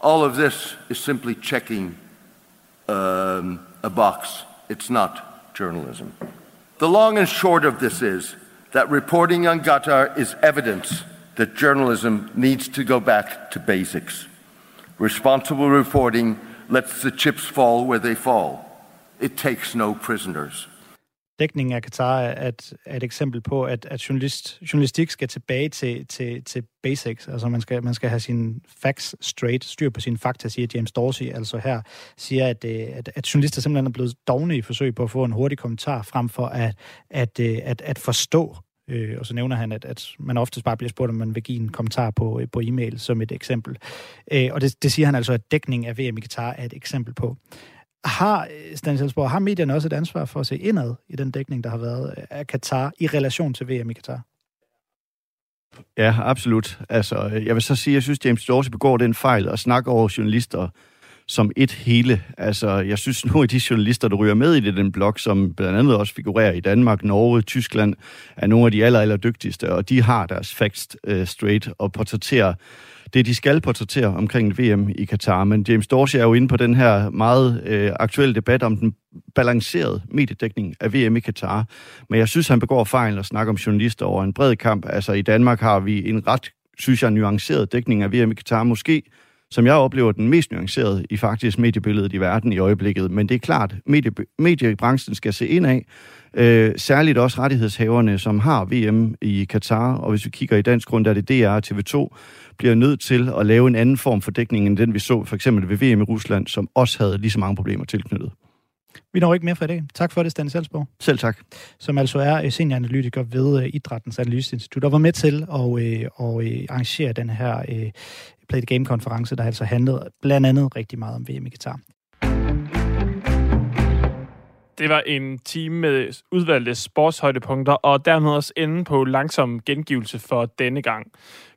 All of this is simply checking um, a box. It's not journalism. The long and short of this is that reporting on Qatar is evidence that journalism needs to go back to basics. Responsible reporting lets the chips fall where they fall. It takes no prisoners. Dækningen af Katar er et, er et eksempel på, at, at journalist, journalistik skal tilbage til, til, til basics. Altså man skal, man skal have sine facts straight, styr på sine fakta, siger James Dorsey. Altså her siger, at, øh, at, at journalister simpelthen er blevet dogne i forsøg på at få en hurtig kommentar, frem for at, at, øh, at, at forstå Øh, og så nævner han, at, at man oftest bare bliver spurgt, om man vil give en kommentar på, øh, på e-mail som et eksempel. Øh, og det, det siger han altså, at dækning af VM i Katar er et eksempel på. Har, Stanislavsborg, har medierne også et ansvar for at se indad i den dækning, der har været af Katar i relation til VM i Katar? Ja, absolut. Altså, jeg vil så sige, at jeg synes, James Dorsey begår den fejl at snakke over journalister som et hele. Altså, jeg synes, nogle af de journalister, der ryger med i det, den blog, som blandt andet også figurerer i Danmark, Norge, Tyskland, er nogle af de aller, aller dygtigste, og de har deres facts øh, straight og portrætterer det, de skal portrættere omkring VM i Katar. Men James Dorsey er jo inde på den her meget øh, aktuelle debat om den balancerede mediedækning af VM i Katar. Men jeg synes, han begår fejl at snakke om journalister over en bred kamp. Altså i Danmark har vi en ret, synes jeg, nuanceret dækning af VM i Katar. Måske som jeg oplever den mest nuancerede i faktisk mediebilledet i verden i øjeblikket. Men det er klart, medie, mediebranchen skal se ind af, øh, særligt også rettighedshaverne, som har VM i Katar, og hvis vi kigger i dansk grund, der er det DR og TV2, bliver nødt til at lave en anden form for dækning, end den vi så for eksempel ved VM i Rusland, som også havde lige så mange problemer tilknyttet. Vi når ikke mere for i dag. Tak for det, Stanis Salzborg. Selv tak. Som altså er senioranalytiker ved uh, Idrættens Analyseinstitut, og var med til at, at uh, arrangere den her Play the Game-konference, der altså handlede blandt andet rigtig meget om VM i Qatar. Det var en time med udvalgte sportshøjdepunkter, og dermed også ende på langsom gengivelse for denne gang.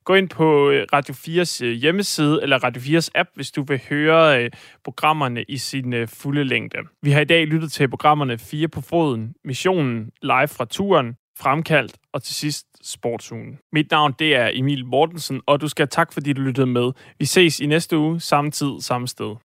Gå ind på øh, Radio 4's øh, hjemmeside eller Radio 4's app, hvis du vil høre øh, programmerne i sin fulde længde. Vi har i dag lyttet til programmerne 4 på foden, Missionen, live fra turen, Fremkaldt og til sidst Sportsugen. Mit navn det er Emil Mortensen, og du skal tak, fordi du lyttede med. Vi ses i næste uge, samme tid, samme sted.